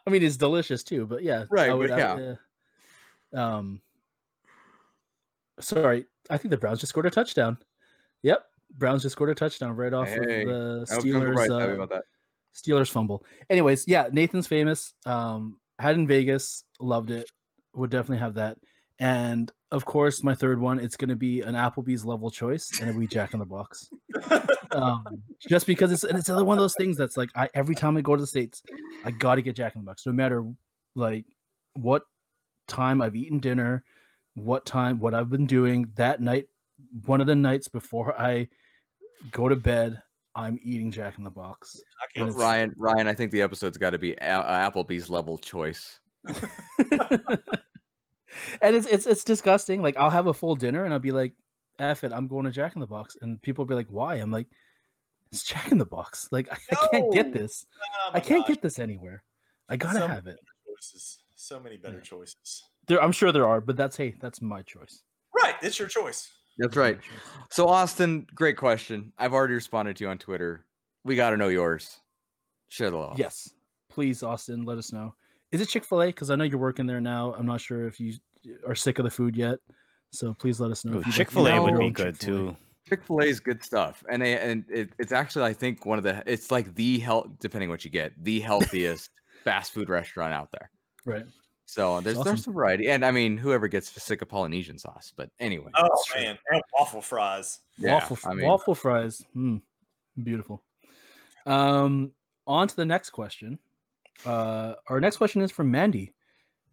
I mean, it's delicious too, but yeah, Right, I but I yeah. Um, sorry, I think the Browns just scored a touchdown. Yep, Browns just scored a touchdown right off Hey, of the I was kind of Steelers. Abby, Uh. Steelers fumble. Anyways, yeah, Nathan's famous. Um, had in Vegas, loved it. Would definitely have that. And of course, my third one, it's going to be an Applebee's level choice, and it'll be Jack in the Box. Um, just because it's and it's another one of those things that's like I every time I go to the states, I got to get Jack in the Box, no matter like what time I've eaten dinner, what time, what I've been doing that night. One of the nights before I go to bed, I'm eating Jack in the Box. I can't Ryan, Ryan, I think the episode's got to be a- uh, Applebee's level choice. and it's it's it's disgusting. Like I'll have a full dinner and I'll be like, "F it, I'm going to Jack in the Box," and people will be like, "Why?" I'm like, "It's Jack in the Box. Like I, I can't get this. Oh I can't gosh, get this anywhere. I gotta Some- have it. choices. So many better Yeah. choices. There, I'm sure there are, but that's hey, that's my choice. Right, it's your choice. That's That's right. So Austin, great question. I've already responded to you on Twitter. We got to know yours. Share the love. Yes, please, Austin, let us know. Is it Chick Fil A? Because I know you're working there now. I'm not sure if you are sick of the food yet. So please let us know. if oh, you'd Chick Fil A would be good Chick-fil-A. too. Chick Fil A is good stuff, and they, and it, it's actually I think one of the it's like the health depending what you get the healthiest fast food restaurant out there. Right. So there's awesome. there's some variety, and I mean whoever gets sick of Polynesian sauce, but anyway, Oh man, and waffle fries. yeah, waffle, I mean, waffle fries. Mm, beautiful. Um, on to the next question. Uh, our next question is from Mandy.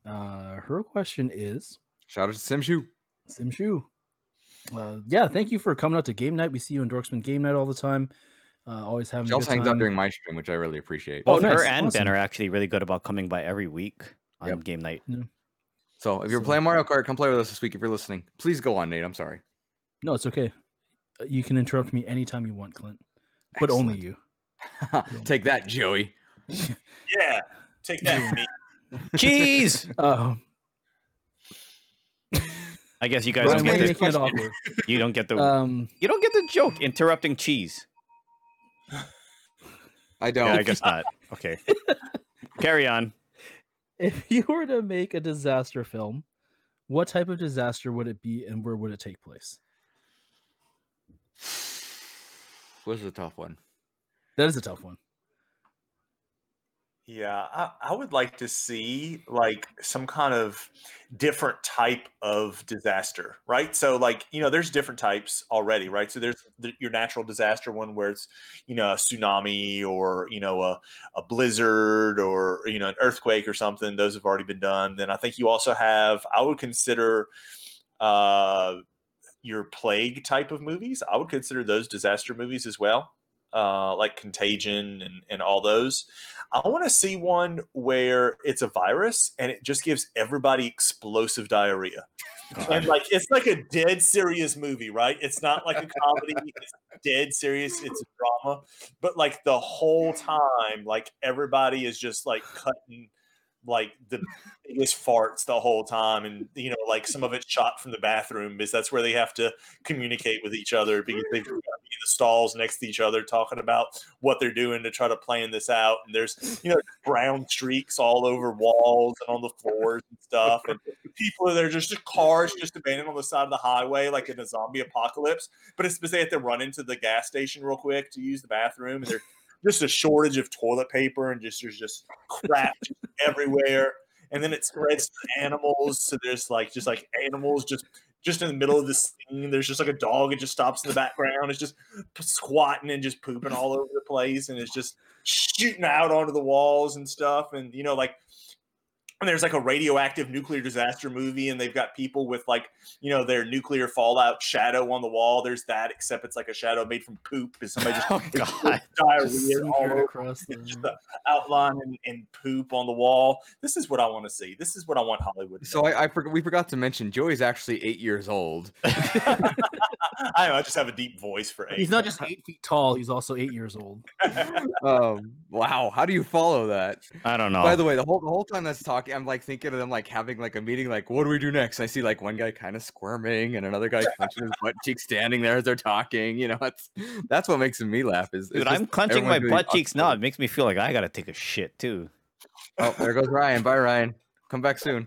Uh, her question is shout out to Sim Shu. Sim Shu. Uh, yeah, thank you for coming out to game night. We see you in Dorksmen game night all the time. Uh, always having She a also good hangs out during my stream, which I really appreciate. Oh, Both her and awesome. Ben are actually really good about coming by every week on Yep. game night. So if you're So- playing Mario Kart, come play with us this week. If you're listening, please go on, Nate. I'm sorry. No, it's okay. Uh, You can interrupt me anytime you want, Clint, but only you. Take that, Joey. Yeah, take that. me. Cheese. Uh, I guess you guys Brian, don't get you the it you don't get the Um, you don't get the joke interrupting cheese. I don't. Yeah, I guess not. Okay. Carry on. if you were to make a disaster film, what type of disaster would it be, and where would it take place? was a tough one. That is a tough one. Yeah, I, I would like to see like some kind of different type of disaster, right? So, like, you know, there's different types already, right? So, there's the, your natural disaster one where it's, you know, a tsunami or, you know, a, a blizzard or, you know, an earthquake or something. Those have already been done. Then I think you also have, I would consider, uh, your plague type of movies. I would consider those disaster movies as well, uh, like Contagion and, and all those. I want to see one where it's a virus and it just gives everybody explosive diarrhea. And like it's like a dead serious movie, right? It's not like a comedy, it's dead serious, it's a drama. But like the whole time, like everybody is just like cutting like the biggest farts the whole time and you know like some of it's shot from the bathroom because that's where they have to communicate with each other because they've got be in the stalls next to each other talking about what they're doing to try to plan this out and there's you know brown streaks all over walls and on the floors and stuff and people are there just cars just abandoned on the side of the highway like in a zombie apocalypse but it's because they have to run into the gas station real quick to use the bathroom and they're just a shortage of toilet paper and just there's just crap everywhere. And then it spreads to animals. So there's like just like animals just just in the middle of the scene. There's just like a dog it just stops in the background. It's just squatting and just pooping all over the place. And it's just shooting out onto the walls and stuff. And you know like and there's like a radioactive nuclear disaster movie and they've got people with like you know their nuclear fallout shadow on the wall there's that except it's like a shadow made from poop and somebody just Oh god. diarrhea all Smeared over across the- just the outline and, and poop on the wall this is what i want to see this is what i want hollywood to So I, I forgot we forgot to mention Joey's actually eight years old. I know i just have a deep voice for eight He's not just eight feet tall; he's also eight years old. um, wow, how do you follow that? I don't know. By the way, the whole the whole time that's talking, I'm like thinking of them like having like a meeting, like what do we do next? I see like one guy kind of squirming and another guy clenching his butt cheek, standing there as they're talking. You know, that's that's what makes me laugh. Is, is Dude, I'm clenching my butt cheeks now. It makes me feel like I gotta take a shit too. Oh, there goes Ryan. Bye, Ryan. Come back soon.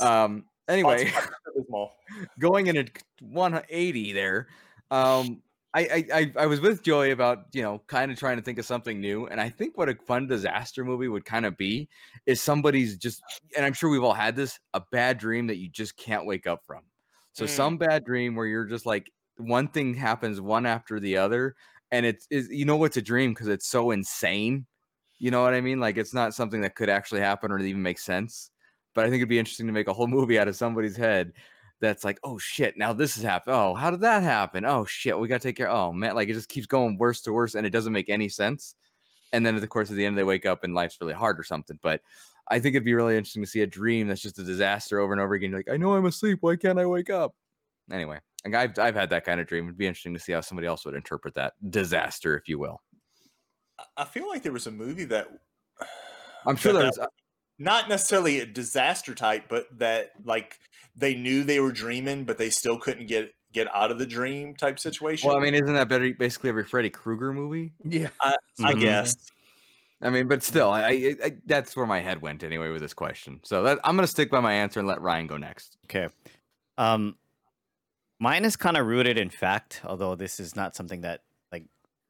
Um. Anyway. Going in at 180 there. Um, I, I I was with Joey about you know kind of trying to think of something new, and I think what a fun disaster movie would kind of be is somebody's just, and I'm sure we've all had this, a bad dream that you just can't wake up from. So Mm. some bad dream where you're just like one thing happens one after the other, and it's is you know what's a dream because it's so insane. You know what I mean? Like it's not something that could actually happen or even make sense. But I think it'd be interesting to make a whole movie out of somebody's head that's like, oh shit, now this has happened. Oh, how did that happen? Oh shit, we gotta take care. Oh man, like it just keeps going worse to worse, and it doesn't make any sense. And then at the course of the end, they wake up and life's really hard or something. But I think it'd be really interesting to see a dream that's just a disaster over and over again. You're like, I know I'm asleep. Why can't I wake up? Anyway, like I've I've had that kind of dream. It'd be interesting to see how somebody else would interpret that disaster, if you will. I feel like there was a movie that I'm sure that- there's that- uh not necessarily a disaster type, but that like they knew they were dreaming, but they still couldn't get get out of the dream type situation. well, I mean, isn't that better, basically every Freddy Krueger movie? Yeah, I Mhm. guess. I mean, but still, I, I, I that's where my head went anyway with this question. So that, I'm gonna stick by my answer and let Ryan go next. Okay. Um, mine is kind of rooted in fact, although this is not something that like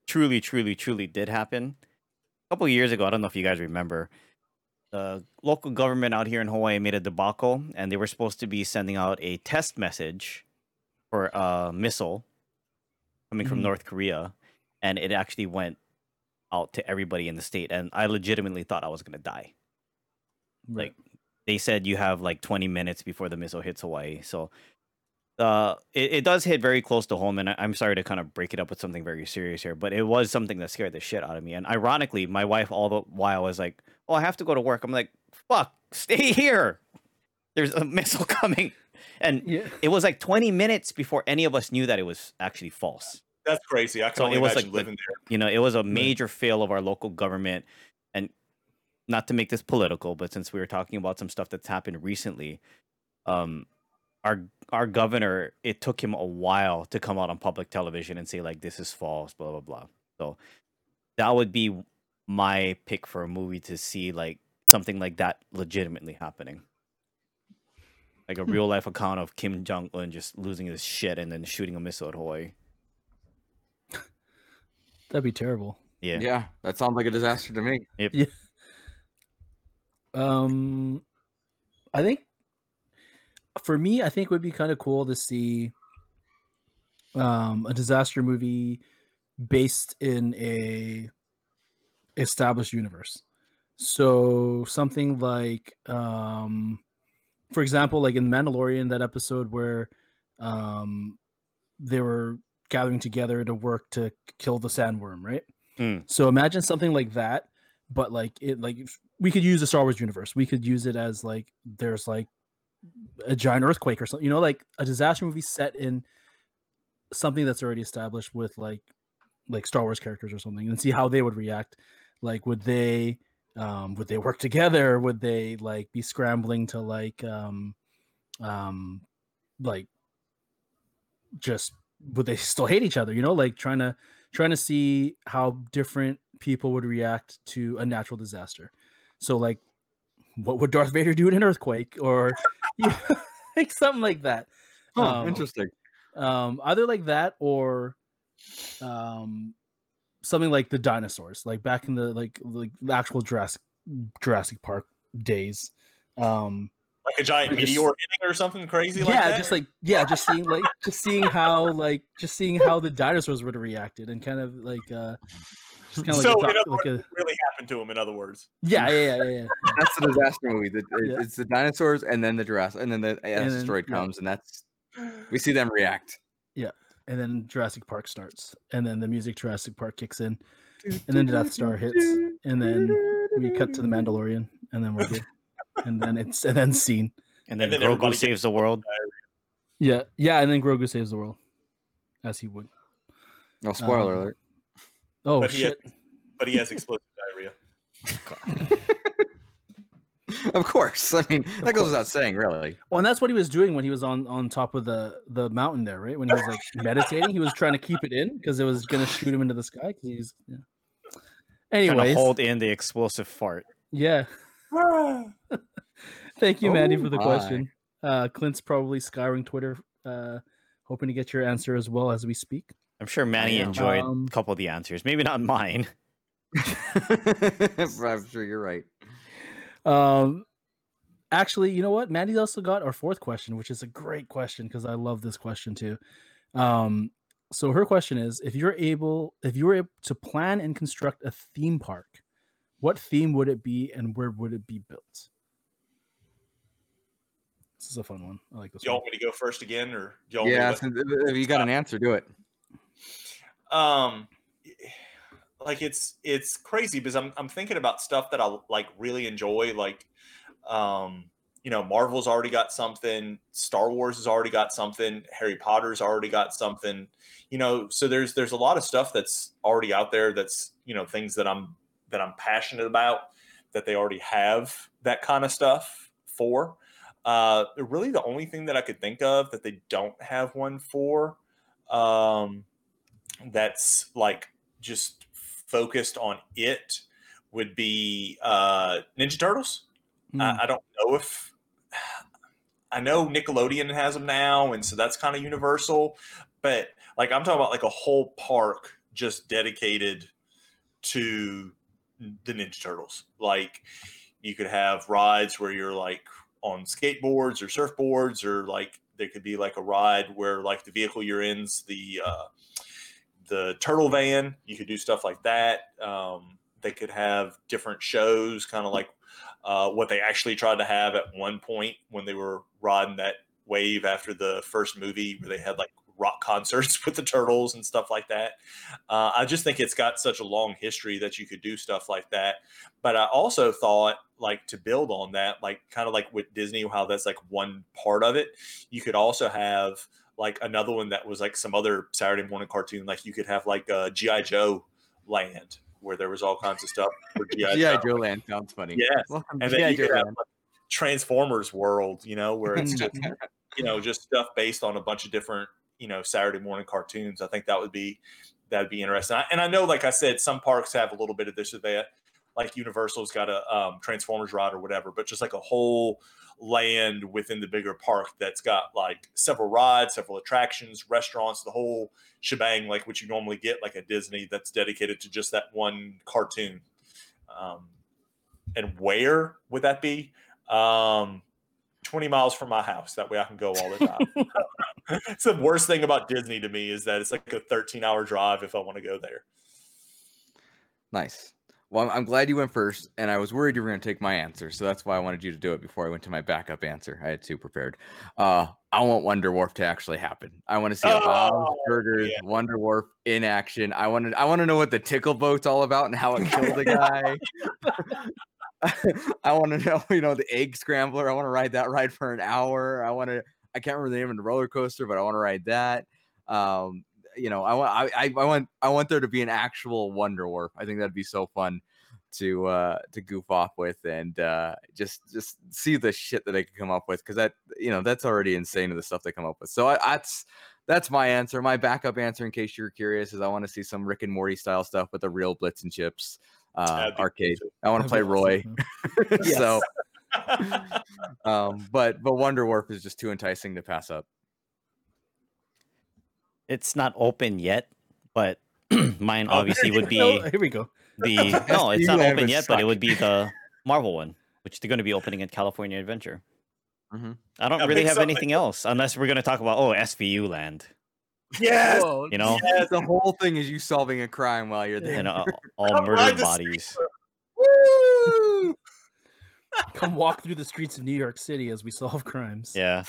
truly, truly, truly did happen. A couple years ago, I don't know if you guys remember, the local government out here in Hawaii made a debacle, and they were supposed to be sending out a test message for a missile coming from Mhm. North Korea, and it actually went out to everybody in the state, and I legitimately thought I was gonna die right. they said you have like 20 minutes before the missile hits Hawaii. So uh, it, it does hit very close to home. And I, I'm sorry to kind of break it up with something very serious here, but it was something that scared the shit out of me. And ironically, my wife all the while was like, Oh, I have to go to work. I'm like, fuck, stay here. There's a missile coming. And Yeah. it was like 20 minutes before any of us knew that it was actually false. That's crazy. I can So only it was imagine like- living there. You know, it was a major fail of our local government. And not to make this political, but since we were talking about some stuff that's happened recently, um, our our governor, it took him a while to come out on public television and say like this is false, blah blah blah. So that would be my pick for a movie to see like something like that legitimately happening. Like a Hmm. real life account of Kim Jong Un just losing his shit and then shooting a missile at Hawaii. That'd be terrible. Yeah. Yeah, that sounds like a disaster to me. Um, I think for me, I think it would be kind of cool to see um a disaster movie based in a established universe. So something like um for example, like in Mandalorian, that episode where um they were gathering together to work to kill the sandworm, right? Mm. So imagine something like that, but like it like we could use the Star Wars universe. We could use it as like there's like a giant earthquake or something, you know, like a disaster movie set in something that's already established with like like Star Wars characters or something, and see how they would react. Like, would they um would they work together? Would they like be scrambling to like um um like just would they still hate each other? You know, like trying to trying to see how different people would react to a natural disaster. So like what would Darth Vader do in an earthquake or you know, like something like that. Oh, Um, interesting. Um either like that or um something like the dinosaurs, like back in the like like the actual Jurassic Jurassic Park days. Um Like a giant Like a s- meteor hitting or something crazy like yeah, that. just like yeah, just seeing like just seeing how like just seeing how the dinosaurs would have reacted and kind of like uh just kind of like, so a, in other like words, a really happened to him. In other words, yeah, yeah, yeah, yeah, yeah. That's the disaster movie. The, it- Yeah. It's the dinosaurs and then the Jurassic, and then the then- asteroid yeah. comes, and that's we see them react. And then Jurassic Park starts, and then the music Jurassic Park kicks in, and then Death Star hits, and then we cut to the Mandalorian, and then we're good. and then it's and then scene. And then, then Grogu saves the world. Yeah, yeah, and then Grogu saves the world, as he would. No spoiler Um, alert. Oh But he had- shit! but he has explosive diarrhea. Of course. I mean, that goes without saying, really. Well, and that's what he was doing when he was on on top of the the mountain there, right? When he was like meditating, he was trying to keep it in because it was gonna shoot him into the sky. Because he's yeah. Trying to Anyways, hold in the explosive fart. yeah. Thank you, Mandy, Oh for the my. question. Uh, Clint's probably scouring Twitter, uh, hoping to get your answer as well as we speak. I'm sure Manny enjoyed Um, a couple of the answers. Maybe not mine. I'm sure you're right. Um, actually, you know what? Mandy's also got our fourth question, which is a great question because I love this question too. Um, so her question is: If you're able, if you were able to plan and construct a theme park, what theme would it be, and where would it be built? This is a fun one. I like this Do y'all one. want me to go first again, or do y'all want me to Yeah, let- if if you got an answer, do it. um like it's it's crazy because I'm I'm thinking about stuff that I like really enjoy like um you know Marvel's already got something Star Wars has already got something Harry Potter's already got something you know so there's there's a lot of stuff that's already out there that's you know things that I'm that I'm passionate about that they already have that kind of stuff for. Uh really the only thing that I could think of that they don't have one for um that's like just focused on it would be uh Ninja Turtles. Hmm. I, I don't know if I know Nickelodeon has them now, and so that's kind of universal. But like I'm talking about like a whole park just dedicated to the Ninja Turtles. Like you could have rides where you're like on skateboards or surfboards, or like there could be like a ride where like the vehicle you're in's the uh, the turtle van. You could do stuff like that. Um, they could have different shows, kind of like uh, what they actually tried to have at one point when they were riding that wave after the first movie, where they had like rock concerts with the turtles and stuff like that. Uh, I just think it's got such a long history that you could do stuff like that. But I also thought, like, to build on that, like, kind of like with Disney, how that's like one part of it, you could also have like another one that was like some other Saturday morning cartoon. Like, you could have like uh, G.I. Joe land where there was all kinds of stuff for GI Joe. Joe Land sounds funny. Yeah, Welcome And then you could have like, Transformers world, you know, where it's just you know just stuff based on a bunch of different you know Saturday morning cartoons. I think that would be that would be interesting. I- And I know, like I said, some parks have a little bit of this or that. Like Universal's got a um, Transformers ride or whatever, but just like a whole land within the bigger park that's got like several rides, several attractions, restaurants, the whole shebang, like what you normally get like a Disney that's dedicated to just that one cartoon. Um, and where would that be? Um, 20 miles from my house. That way I can go all the time. it's the worst thing about Disney to me is that it's like a 13 hour drive if I want to go there. Nice. Well, I'm- glad you went first, and I was worried you were going to take my answer, so that's why I wanted you to do it before I went to my backup answer. I had two prepared. Uh, I want Wonder Wharf to actually happen. I want to see a Bob's Oh, Burgers yeah. Wonder Wharf in action. I want to. I want to know what the tickle boat's all about and how it killed a guy. I want to know, you know, the egg scrambler. I want to ride that ride for an hour. I want to. I can't remember the name of the roller coaster, but I want to ride that. Um, you know, I want. I, I, I want. I want there to be an actual Wonder Wharf. I think that'd be so fun to uh to goof off with and uh just just see the shit that they can come up with because that you know that's already insane of the stuff they come up with so I, that's that's my answer my backup answer in case you're curious is i want to see some rick and morty style stuff with the real Blips and Chitz uh That'd cool arcade too. i want to play roy so um but but wonder wharf is just too enticing to pass up It's not open yet, but mine Oh, obviously would be Oh, here we go. the no, it's not open would yet, but it would be the Marvel one, which they're going to be opening at California Adventure. Mhm. I don't Yeah, really have something. anything else unless we're going to talk about oh SVU land, yes. Whoa, you know, Yes. the whole thing is you solving a crime while you're there and uh, all Come ride murdered bodies. Woo! Come walk through the streets of New York City as we solve crimes. Yeah,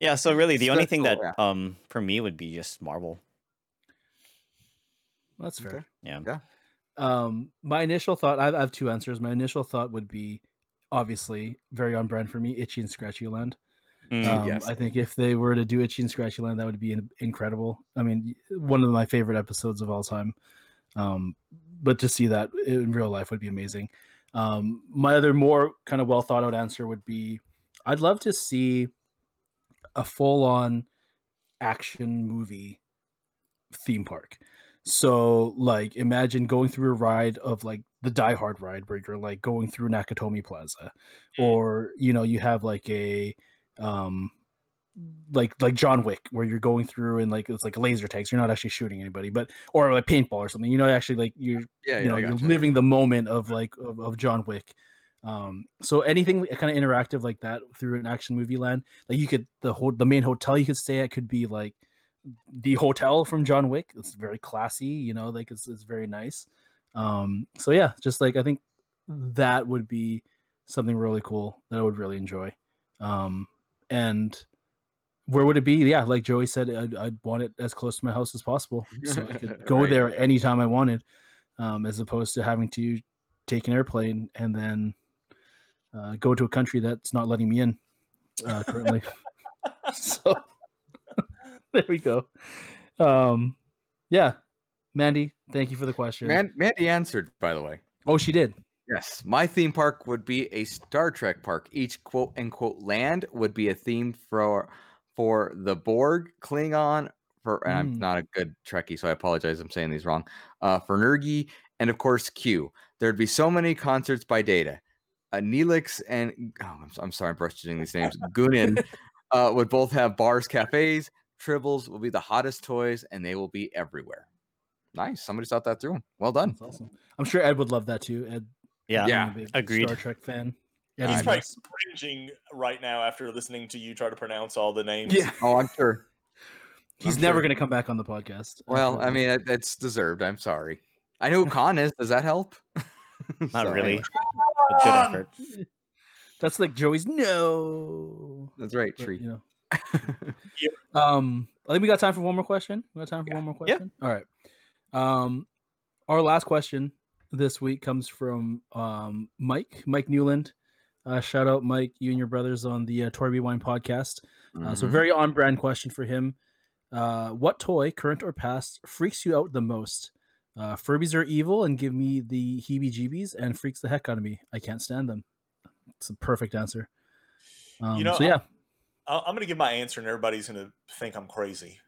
yeah. So really, the only thing that um for me would be just Marvel. That's fair. Okay. Yeah. Yeah. Um, my initial thought, I I have two answers. My initial thought would be obviously very on brand for me, Itchy and Scratchy Land. Mm, Um, yes. I think if they were to do Itchy and Scratchy Land, that would be incredible. I mean, one of my favorite episodes of all time. Um, but to see that in real life would be amazing. Um, my other more kind of well thought out answer would be I'd love to see a full on action movie theme park. So, like, imagine going through a ride of like the Die Hard ride where you're like going through Nakatomi Plaza, or you know, you have like a um like like John Wick where you're going through and like it's like laser tags. You're not actually shooting anybody, but or like paintball or something. You know, actually like you're yeah, you know you're gotcha. living the moment of like of, of John Wick. Um, so anything kind of interactive like that through an action movie land, like you could the whole the main hotel you could stay at could be like the hotel from John Wick. It's very classy, you know, like it's it's very nice. Um, so yeah, just like I think that would be something really cool that I would really enjoy. Um, and where would it be? Yeah, like Joey said, I'd, I'd want it as close to my house as possible, so I could go Right. there anytime I wanted, um, as opposed to having to take an airplane and then uh, go to a country that's not letting me in uh, currently. so there we go. Um, yeah, Mandy, thank you for the question. Man, Mandy answered, by the way. oh, she did. Yes, my theme park would be a Star Trek park. Each quote unquote land would be a theme for for the Borg, Klingon, for and I'm Mm. not a good Trekkie, so I apologize. I'm saying these wrong. Uh, for Nergi, and of course Q. There'd be so many concerts by Data. Uh, Neelix and oh, I'm, I'm sorry, I'm brushing these names. Gunin uh, would both have bars, cafes. Tribbles will be the hottest toys, and they will be everywhere. Nice. Somebody thought that through. Well done. That's awesome. I'm sure Ed would love that too. Ed, Yeah. Yeah, big agreed. Star Trek fan. He's Ed He's probably nice. cringing right now after listening to you try to pronounce all the names. Yeah, Oh, I'm sure. he's I'm never sure. going to come back on the podcast. Well, I mean, it- it's deserved. I'm sorry. I know who Khan is. Does that help? Not really. good effort. that's like Joey's no. That's right, But, Tree. you know, Um, I think we got time for one more question. We got time for one more question. Yeah. question. All right. Um, our last question this week comes from um Mike Mike Newland. Uh, shout out Mike, you and your brothers on the uh, Torby Wine podcast. Uh, so Mhm. very on brand question for him. Uh, what toy, current or past, freaks you out the most? Uh, Furbies are evil and give me the heebie-jeebies, and freaks the heck out of me. I can't stand them. It's a perfect answer. Um, know, so yeah, I- I'm going to give my answer, and everybody's going to think I'm crazy.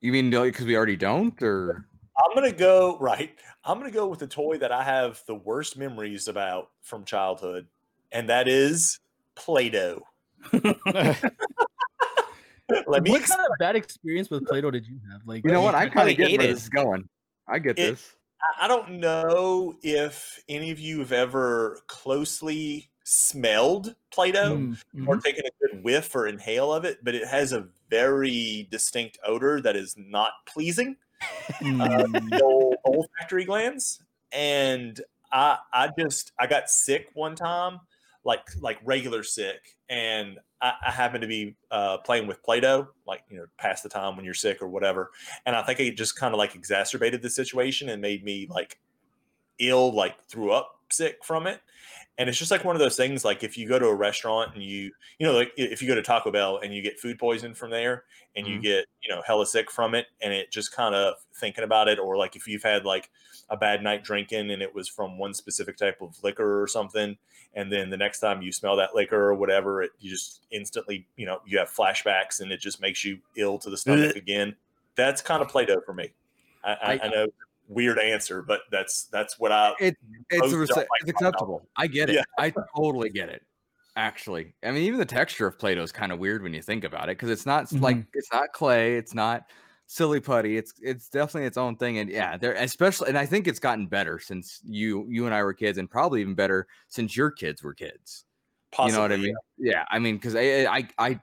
you mean because we already don't, or I'm going to go right. I'm going to go with the toy that I have the worst memories about from childhood, and that is Play-Doh. Let me what kind of bad experience with Play-Doh did you have? Like, you know what? I kind of get where it. this is going. I get It- this. I- I don't know if any of you have ever closely smelled Play-Doh Mm, or mhm. taken a good whiff or inhale of it, but it has a very distinct odor that is not pleasing. uh, Mm. the old olfactory glands, and I I just I got sick one time, like like regular sick, and I, I happened to be uh, playing with Play-Doh, like you know, pass the time when you're sick or whatever, and I think it just kind of like exacerbated the situation and made me like ill, like threw up sick from it. And it's just like one of those things, like if you go to a restaurant and you, you know, like if you go to Taco Bell and you get food poison from there and you Mhm. get, you know, hella sick from it, and it just kind of thinking about it, or like if you've had like a bad night drinking and it was from one specific type of liquor or something, and then the next time you smell that liquor or whatever, it you just instantly, you know, you have flashbacks and it just makes you ill to the stomach again. That's kind of Play-Doh for me. I, I, I- I know weird answer, but that's that's what I It, it's, Most a rece- like it's acceptable. I get it. Yeah. I totally get it. Actually, I mean, even the texture of Play-Doh is kind of weird when you think about it because it's not s- like mm-hmm. it's not clay, it's not silly putty. It's it's definitely its own thing, and yeah, there especially, and I think it's gotten better since you you and I were kids, and probably even better since your kids were kids. possibly you know what I mean? Yeah, I mean, because I, I I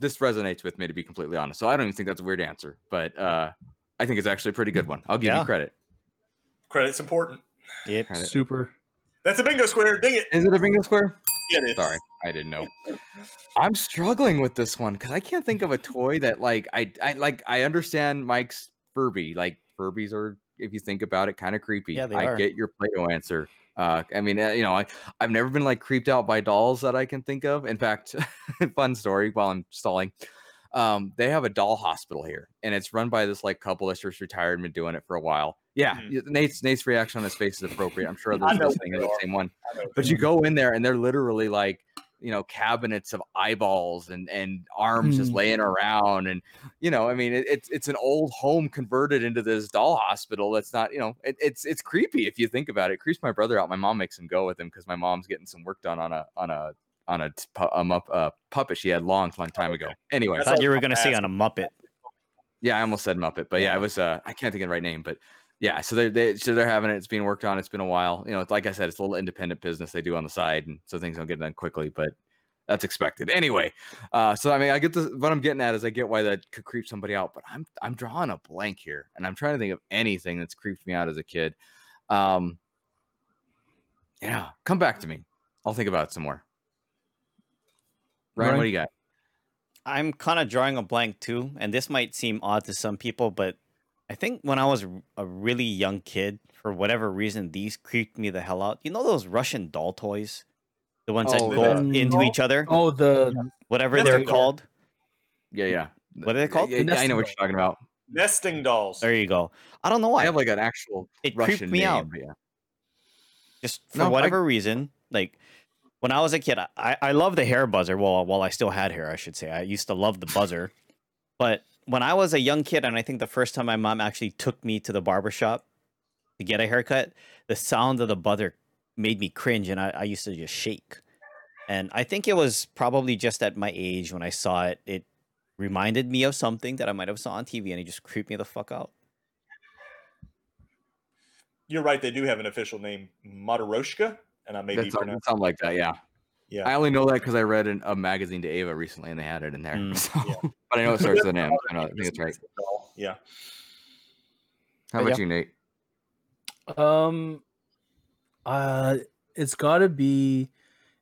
this resonates with me to be completely honest. So I don't even think that's a weird answer, but uh I think it's actually a pretty good one. I'll give Yeah. you credit. Credit's important. Yep. Credit. super. That's a bingo square. Ding it. Is it a bingo square? Yeah. Sorry, I didn't know. I'm struggling with this one because I can't think of a toy that like I I like I understand Mike's Furby. Like Furbies are, if you think about it, kind of creepy. Yeah, they I are. get your Play-Doh answer. Uh, I mean, uh, you know, I I've never been like creeped out by dolls that I can think of. In fact, fun story while I'm stalling. Um, they have a doll hospital here, and it's run by this like couple that's just retired and been doing it for a while. Yeah, Mhm. Nate's Nate's reaction on his face is appropriate. I'm sure I others know listening what are the same one but you go in there and they're literally like you know cabinets of eyeballs and and arms just Hmm. laying around and you know i mean it, it's it's an old home converted into this doll hospital that's not you know it, it's it's creepy if you think about it. it creeps my brother out my mom makes him go with him because my mom's getting some work done on a on a on a, pu- up- uh, puppet she had long long time ago anyway I thought you were gonna say on a Muppet. yeah, I almost said Muppet, but yeah, Yeah. it was uh I can't think of the right name, but yeah, so they they so they're having it. It's being worked on. It's been a while. You know, it's like I said, it's a little independent business they do on the side, and so things don't get done quickly, but that's expected anyway. Uh, so I mean, I get the what I'm getting at is I get why that could creep somebody out, but I'm I'm drawing a blank here, and I'm trying to think of anything that's creeped me out as a kid. Um, yeah, come back to me. I'll think about it some more. Ryan, Ryan? what do you got? I'm kind of drawing a blank too, and this might seem odd to some people, but I think when I was a really young kid, for whatever reason, these creeped me the hell out. You know those Russian doll toys, the ones Oh, that go the- into each other, Oh, the whatever they're a called. Yeah, yeah. What are they called? Yeah, yeah, I know what you're talking about. Nesting dolls. There you go. I don't know why. I have like an actual It creeped Russian me name, out. yeah. just for No, I- whatever reason, like when I was a kid, I, I love the hair buzzer. Well, while I still had hair, I should say. I used to love the buzzer. But when I was a young kid, and I think the first time my mom actually took me to the barber shop to get a haircut, the sound of the buzzer made me cringe and I, I used to just shake. And I think it was probably just at my age when I saw it, it reminded me of something that I might have saw on TV and it just creeped me the fuck out. You're right. They do have an official name, Mataroshka, and I may be That's something, pronouncing. something like that. Yeah. Yeah. I only know that because I read in a magazine to Ava recently, and they had it in there. Mm. So, Yeah. but I know it starts with an M. I, know, I think it's right. Yeah. How about yeah. you, Nate? um, uh, it's got to be.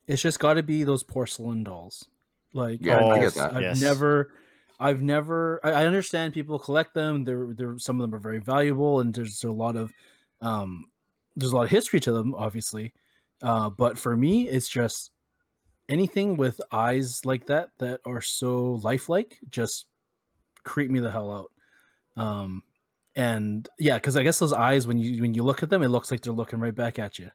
It's just got to be those porcelain dolls. Like Yeah, I I get just- that. I've Yes. never I've never I, I understand people collect them. They're they're some of them are very valuable and there's a lot of um there's a lot of history to them, obviously. Uh but for me it's just anything with eyes like that that are so lifelike just creep me the hell out. Um and yeah, because I guess those eyes when you when you look at them, it looks like they're looking right back at you.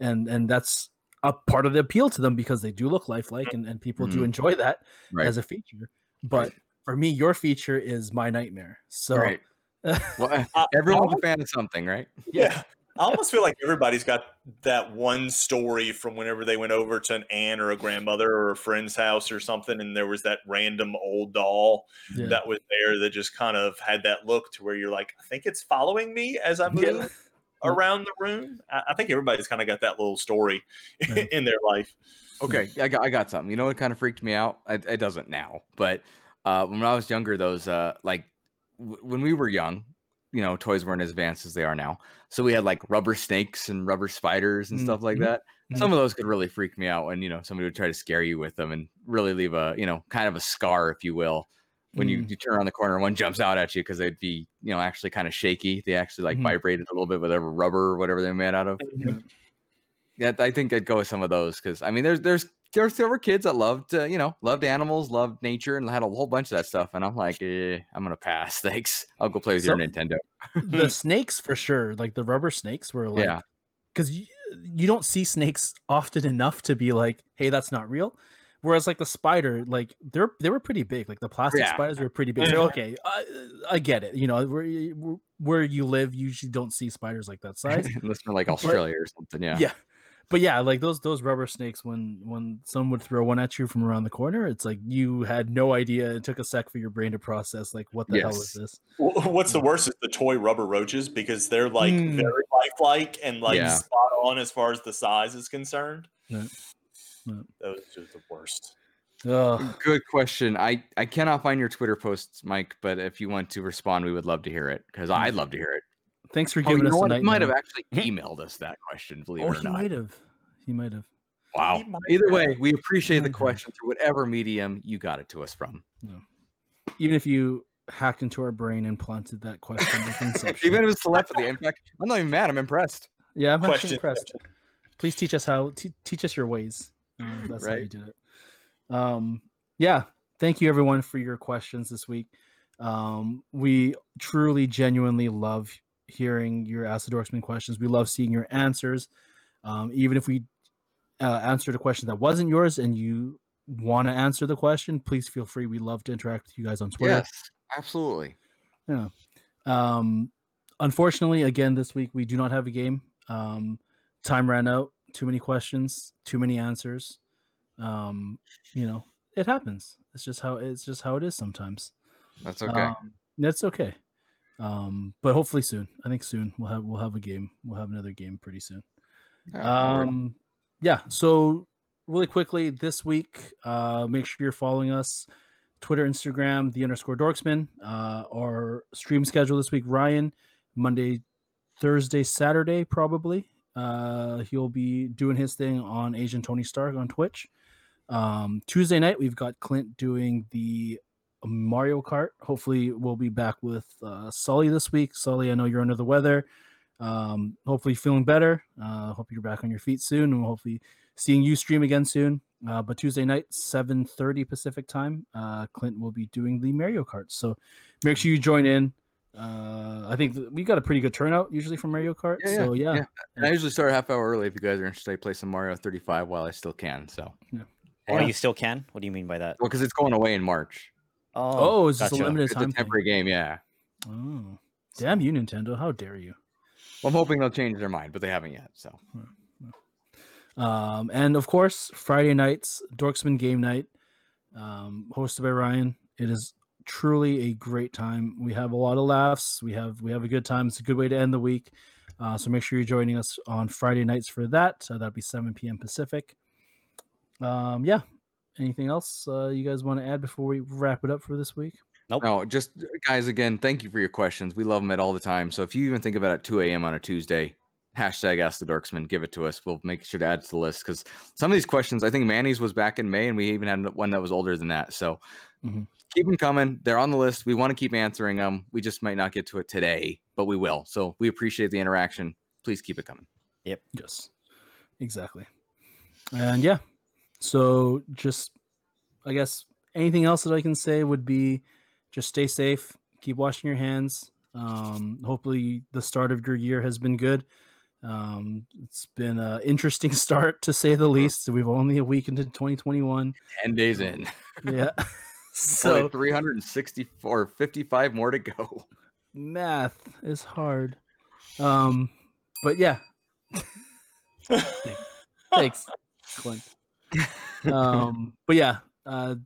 And and that's a part of the appeal to them because they do look lifelike and, and people do Mhm. enjoy that Right. as a feature. But for me, your feature is my nightmare. So right. Well, everyone's a fan of something, right? Yeah. I almost feel like everybody's got that one story from whenever they went over to an aunt or a grandmother or a friend's house or something, and there was that random old doll yeah. that was there that just kind of had that look to where you're like, I think it's following me as I move Yeah. around the room. I, I think everybody's kind of got that little story Yeah. in their life. Okay, I got I got something. You know what kind of freaked me out? It, it doesn't now, but uh, when I was younger, those uh, like w- when we were young, you know, toys weren't as advanced as they are now. So we had like rubber snakes and rubber spiders and stuff like Mhm. that. Mhm. Some of those could really freak me out when you know somebody would try to scare you with them and really leave a you know kind of a scar, if you will, when you, Mm. you turn around the corner and one jumps out at you because they'd be you know actually kind of shaky. They actually like Mhm. vibrated a little bit with whatever rubber or whatever they're made out of. Yeah. Yeah, I think I'd go with some of those because I mean, there's there's there's there were kids that loved uh, you know loved animals, loved nature, and had a whole bunch of that stuff. And I'm like, eh, I'm gonna pass. Thanks. I'll go play with your Nintendo. the snakes for sure, like the rubber snakes were like yeah, because you, you don't see snakes often enough to be like, hey, that's not real. Whereas like the spider, like they're they were pretty big. Like the plastic Yeah. spiders were pretty big. So, okay, I, I get it. You know, where you- where you live, you usually don't see spiders like that size. unless we're like But- Australia or something. Yeah. yeah. But yeah, like those those rubber snakes, when when someone would throw one at you from around the corner, it's like you had no idea. It took a sec for your brain to process, like, what the hell is this? Wh- What's the worst is the toy rubber roaches because they're like Mm. very lifelike and like Yeah. spot on as far as the size is concerned. Yeah. Yeah. Those are the worst. Ugh. Good question. I I cannot find your Twitter posts, Mike. But if you want to respond, we would love to hear it because I'd love to hear it. Thanks for Oh, giving you us know the what? night. He might have actually emailed us that question. Believe Oh, it or he not. might have. He might have. Wow. Might Either have. way, we appreciate the question through whatever medium you got it to us from. Even if you hacked into our brain and planted that question with inception. Even if it's telepathy. In fact, I'm not even mad. I'm impressed. yeah, I'm Question. actually impressed. Please teach us how. T- teach us your ways. Uh, that's how you did it. Um, yeah. Thank you everyone for your questions this week. Um, we truly, genuinely love hearing your Ask the Dorksmen questions. We love seeing your answers. Um, even if we uh, answered a question that wasn't yours and you want to answer the question, please feel free. We love to interact with you guys on Twitter. Yes, absolutely. Yeah. Um, unfortunately, again, this week we do not have a game. Um, time ran out. Too many questions. Too many answers. Um, you know, it happens. It's just how it's just how it is sometimes. That's okay. Um, that's okay. Um, but hopefully soon. I think soon we'll have we'll have a game. We'll have another game pretty soon. Um, yeah. So really quickly this week, uh, make sure you're following us, Twitter, Instagram, the underscore Dorksmen. Uh, our stream schedule this week, Ryan, Monday, Thursday, Saturday, probably. Uh, he'll be doing his thing on Asian Tony Stark on Twitch. Um, Tuesday night, we've got Clint doing the Mario Kart. Hopefully, we'll be back with uh, Sully this week. Sully, I know you're under the weather. Um, hopefully, feeling better. Uh, hope you're back on your feet soon, and hopefully, seeing you stream again soon. Uh, but Tuesday night, 7:30 Pacific time, uh, Clint will be doing the Mario Kart. So make sure you join in. Uh, I think th- we got a pretty good turnout usually for Mario Kart. Yeah, yeah, so yeah, yeah. And I usually start a half hour early if you guys are interested. I play some Mario 35 while I still can. So, Oh, Yeah. you still can? What do you mean by that? well, because it's going away in March. Oh, this a gotcha. limited It's a time? thing? temporary game. Yeah. Oh, damn you, Nintendo! How dare you? Well, I'm hoping they'll change their mind, but they haven't yet. So, Um, and of course, Friday nights, Dorksmen Game Night, um, hosted by Ryan. It is truly a great time. We have a lot of laughs. We have we have a good time. It's a good way to end the week. Uh, so make sure you're joining us on Friday nights for that. So that'll be 7 p.m. Pacific. Um, yeah. Anything else uh, you guys want to add before we wrap it up for this week? Nope. No, just uh, guys, again, thank you for your questions. We love them at all the time. So, if you even think about it 2 a.m. on a Tuesday, hashtag ask the dorksmen give it to us we'll make sure to add to the list because some of these questions i think manny's was back in may and we even had one that was older than that so Mhm. keep them coming they're on the list we want to keep answering them we just might not get to it today but we will so we appreciate the interaction please keep it coming Yep. Yes, exactly. And yeah, so just I guess anything else that I can say would be just stay safe, keep washing your hands. Um, hopefully, the start of your year has been good. Um, it's been an interesting start to say the least. We've only a week into 2021. 10 days in Yeah. so so 364 55 more to go math is hard. Um, but yeah, thanks, Clint. Um, but yeah, uh,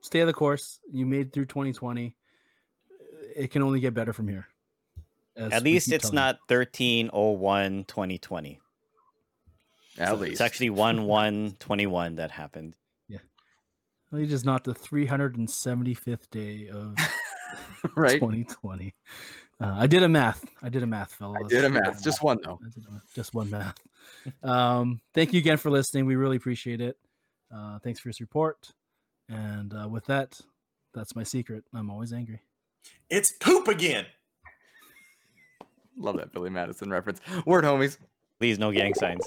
stay the course. You made through 2020. It can only get better from here. At least it's not 1301 2020. at least It's actually 1 1 21 that happened. Yeah. At least it's not the 375th day of right 2020. Uh, I did a math. I did a math, fellas. I did a math just one though I did a math, just one math. Um, thank you again for listening. We really appreciate it. Uh, thanks for your support. And uh, with that, that's my secret. I'm always angry. It's poop again. love that billy madison reference word homies Please, no gang signs.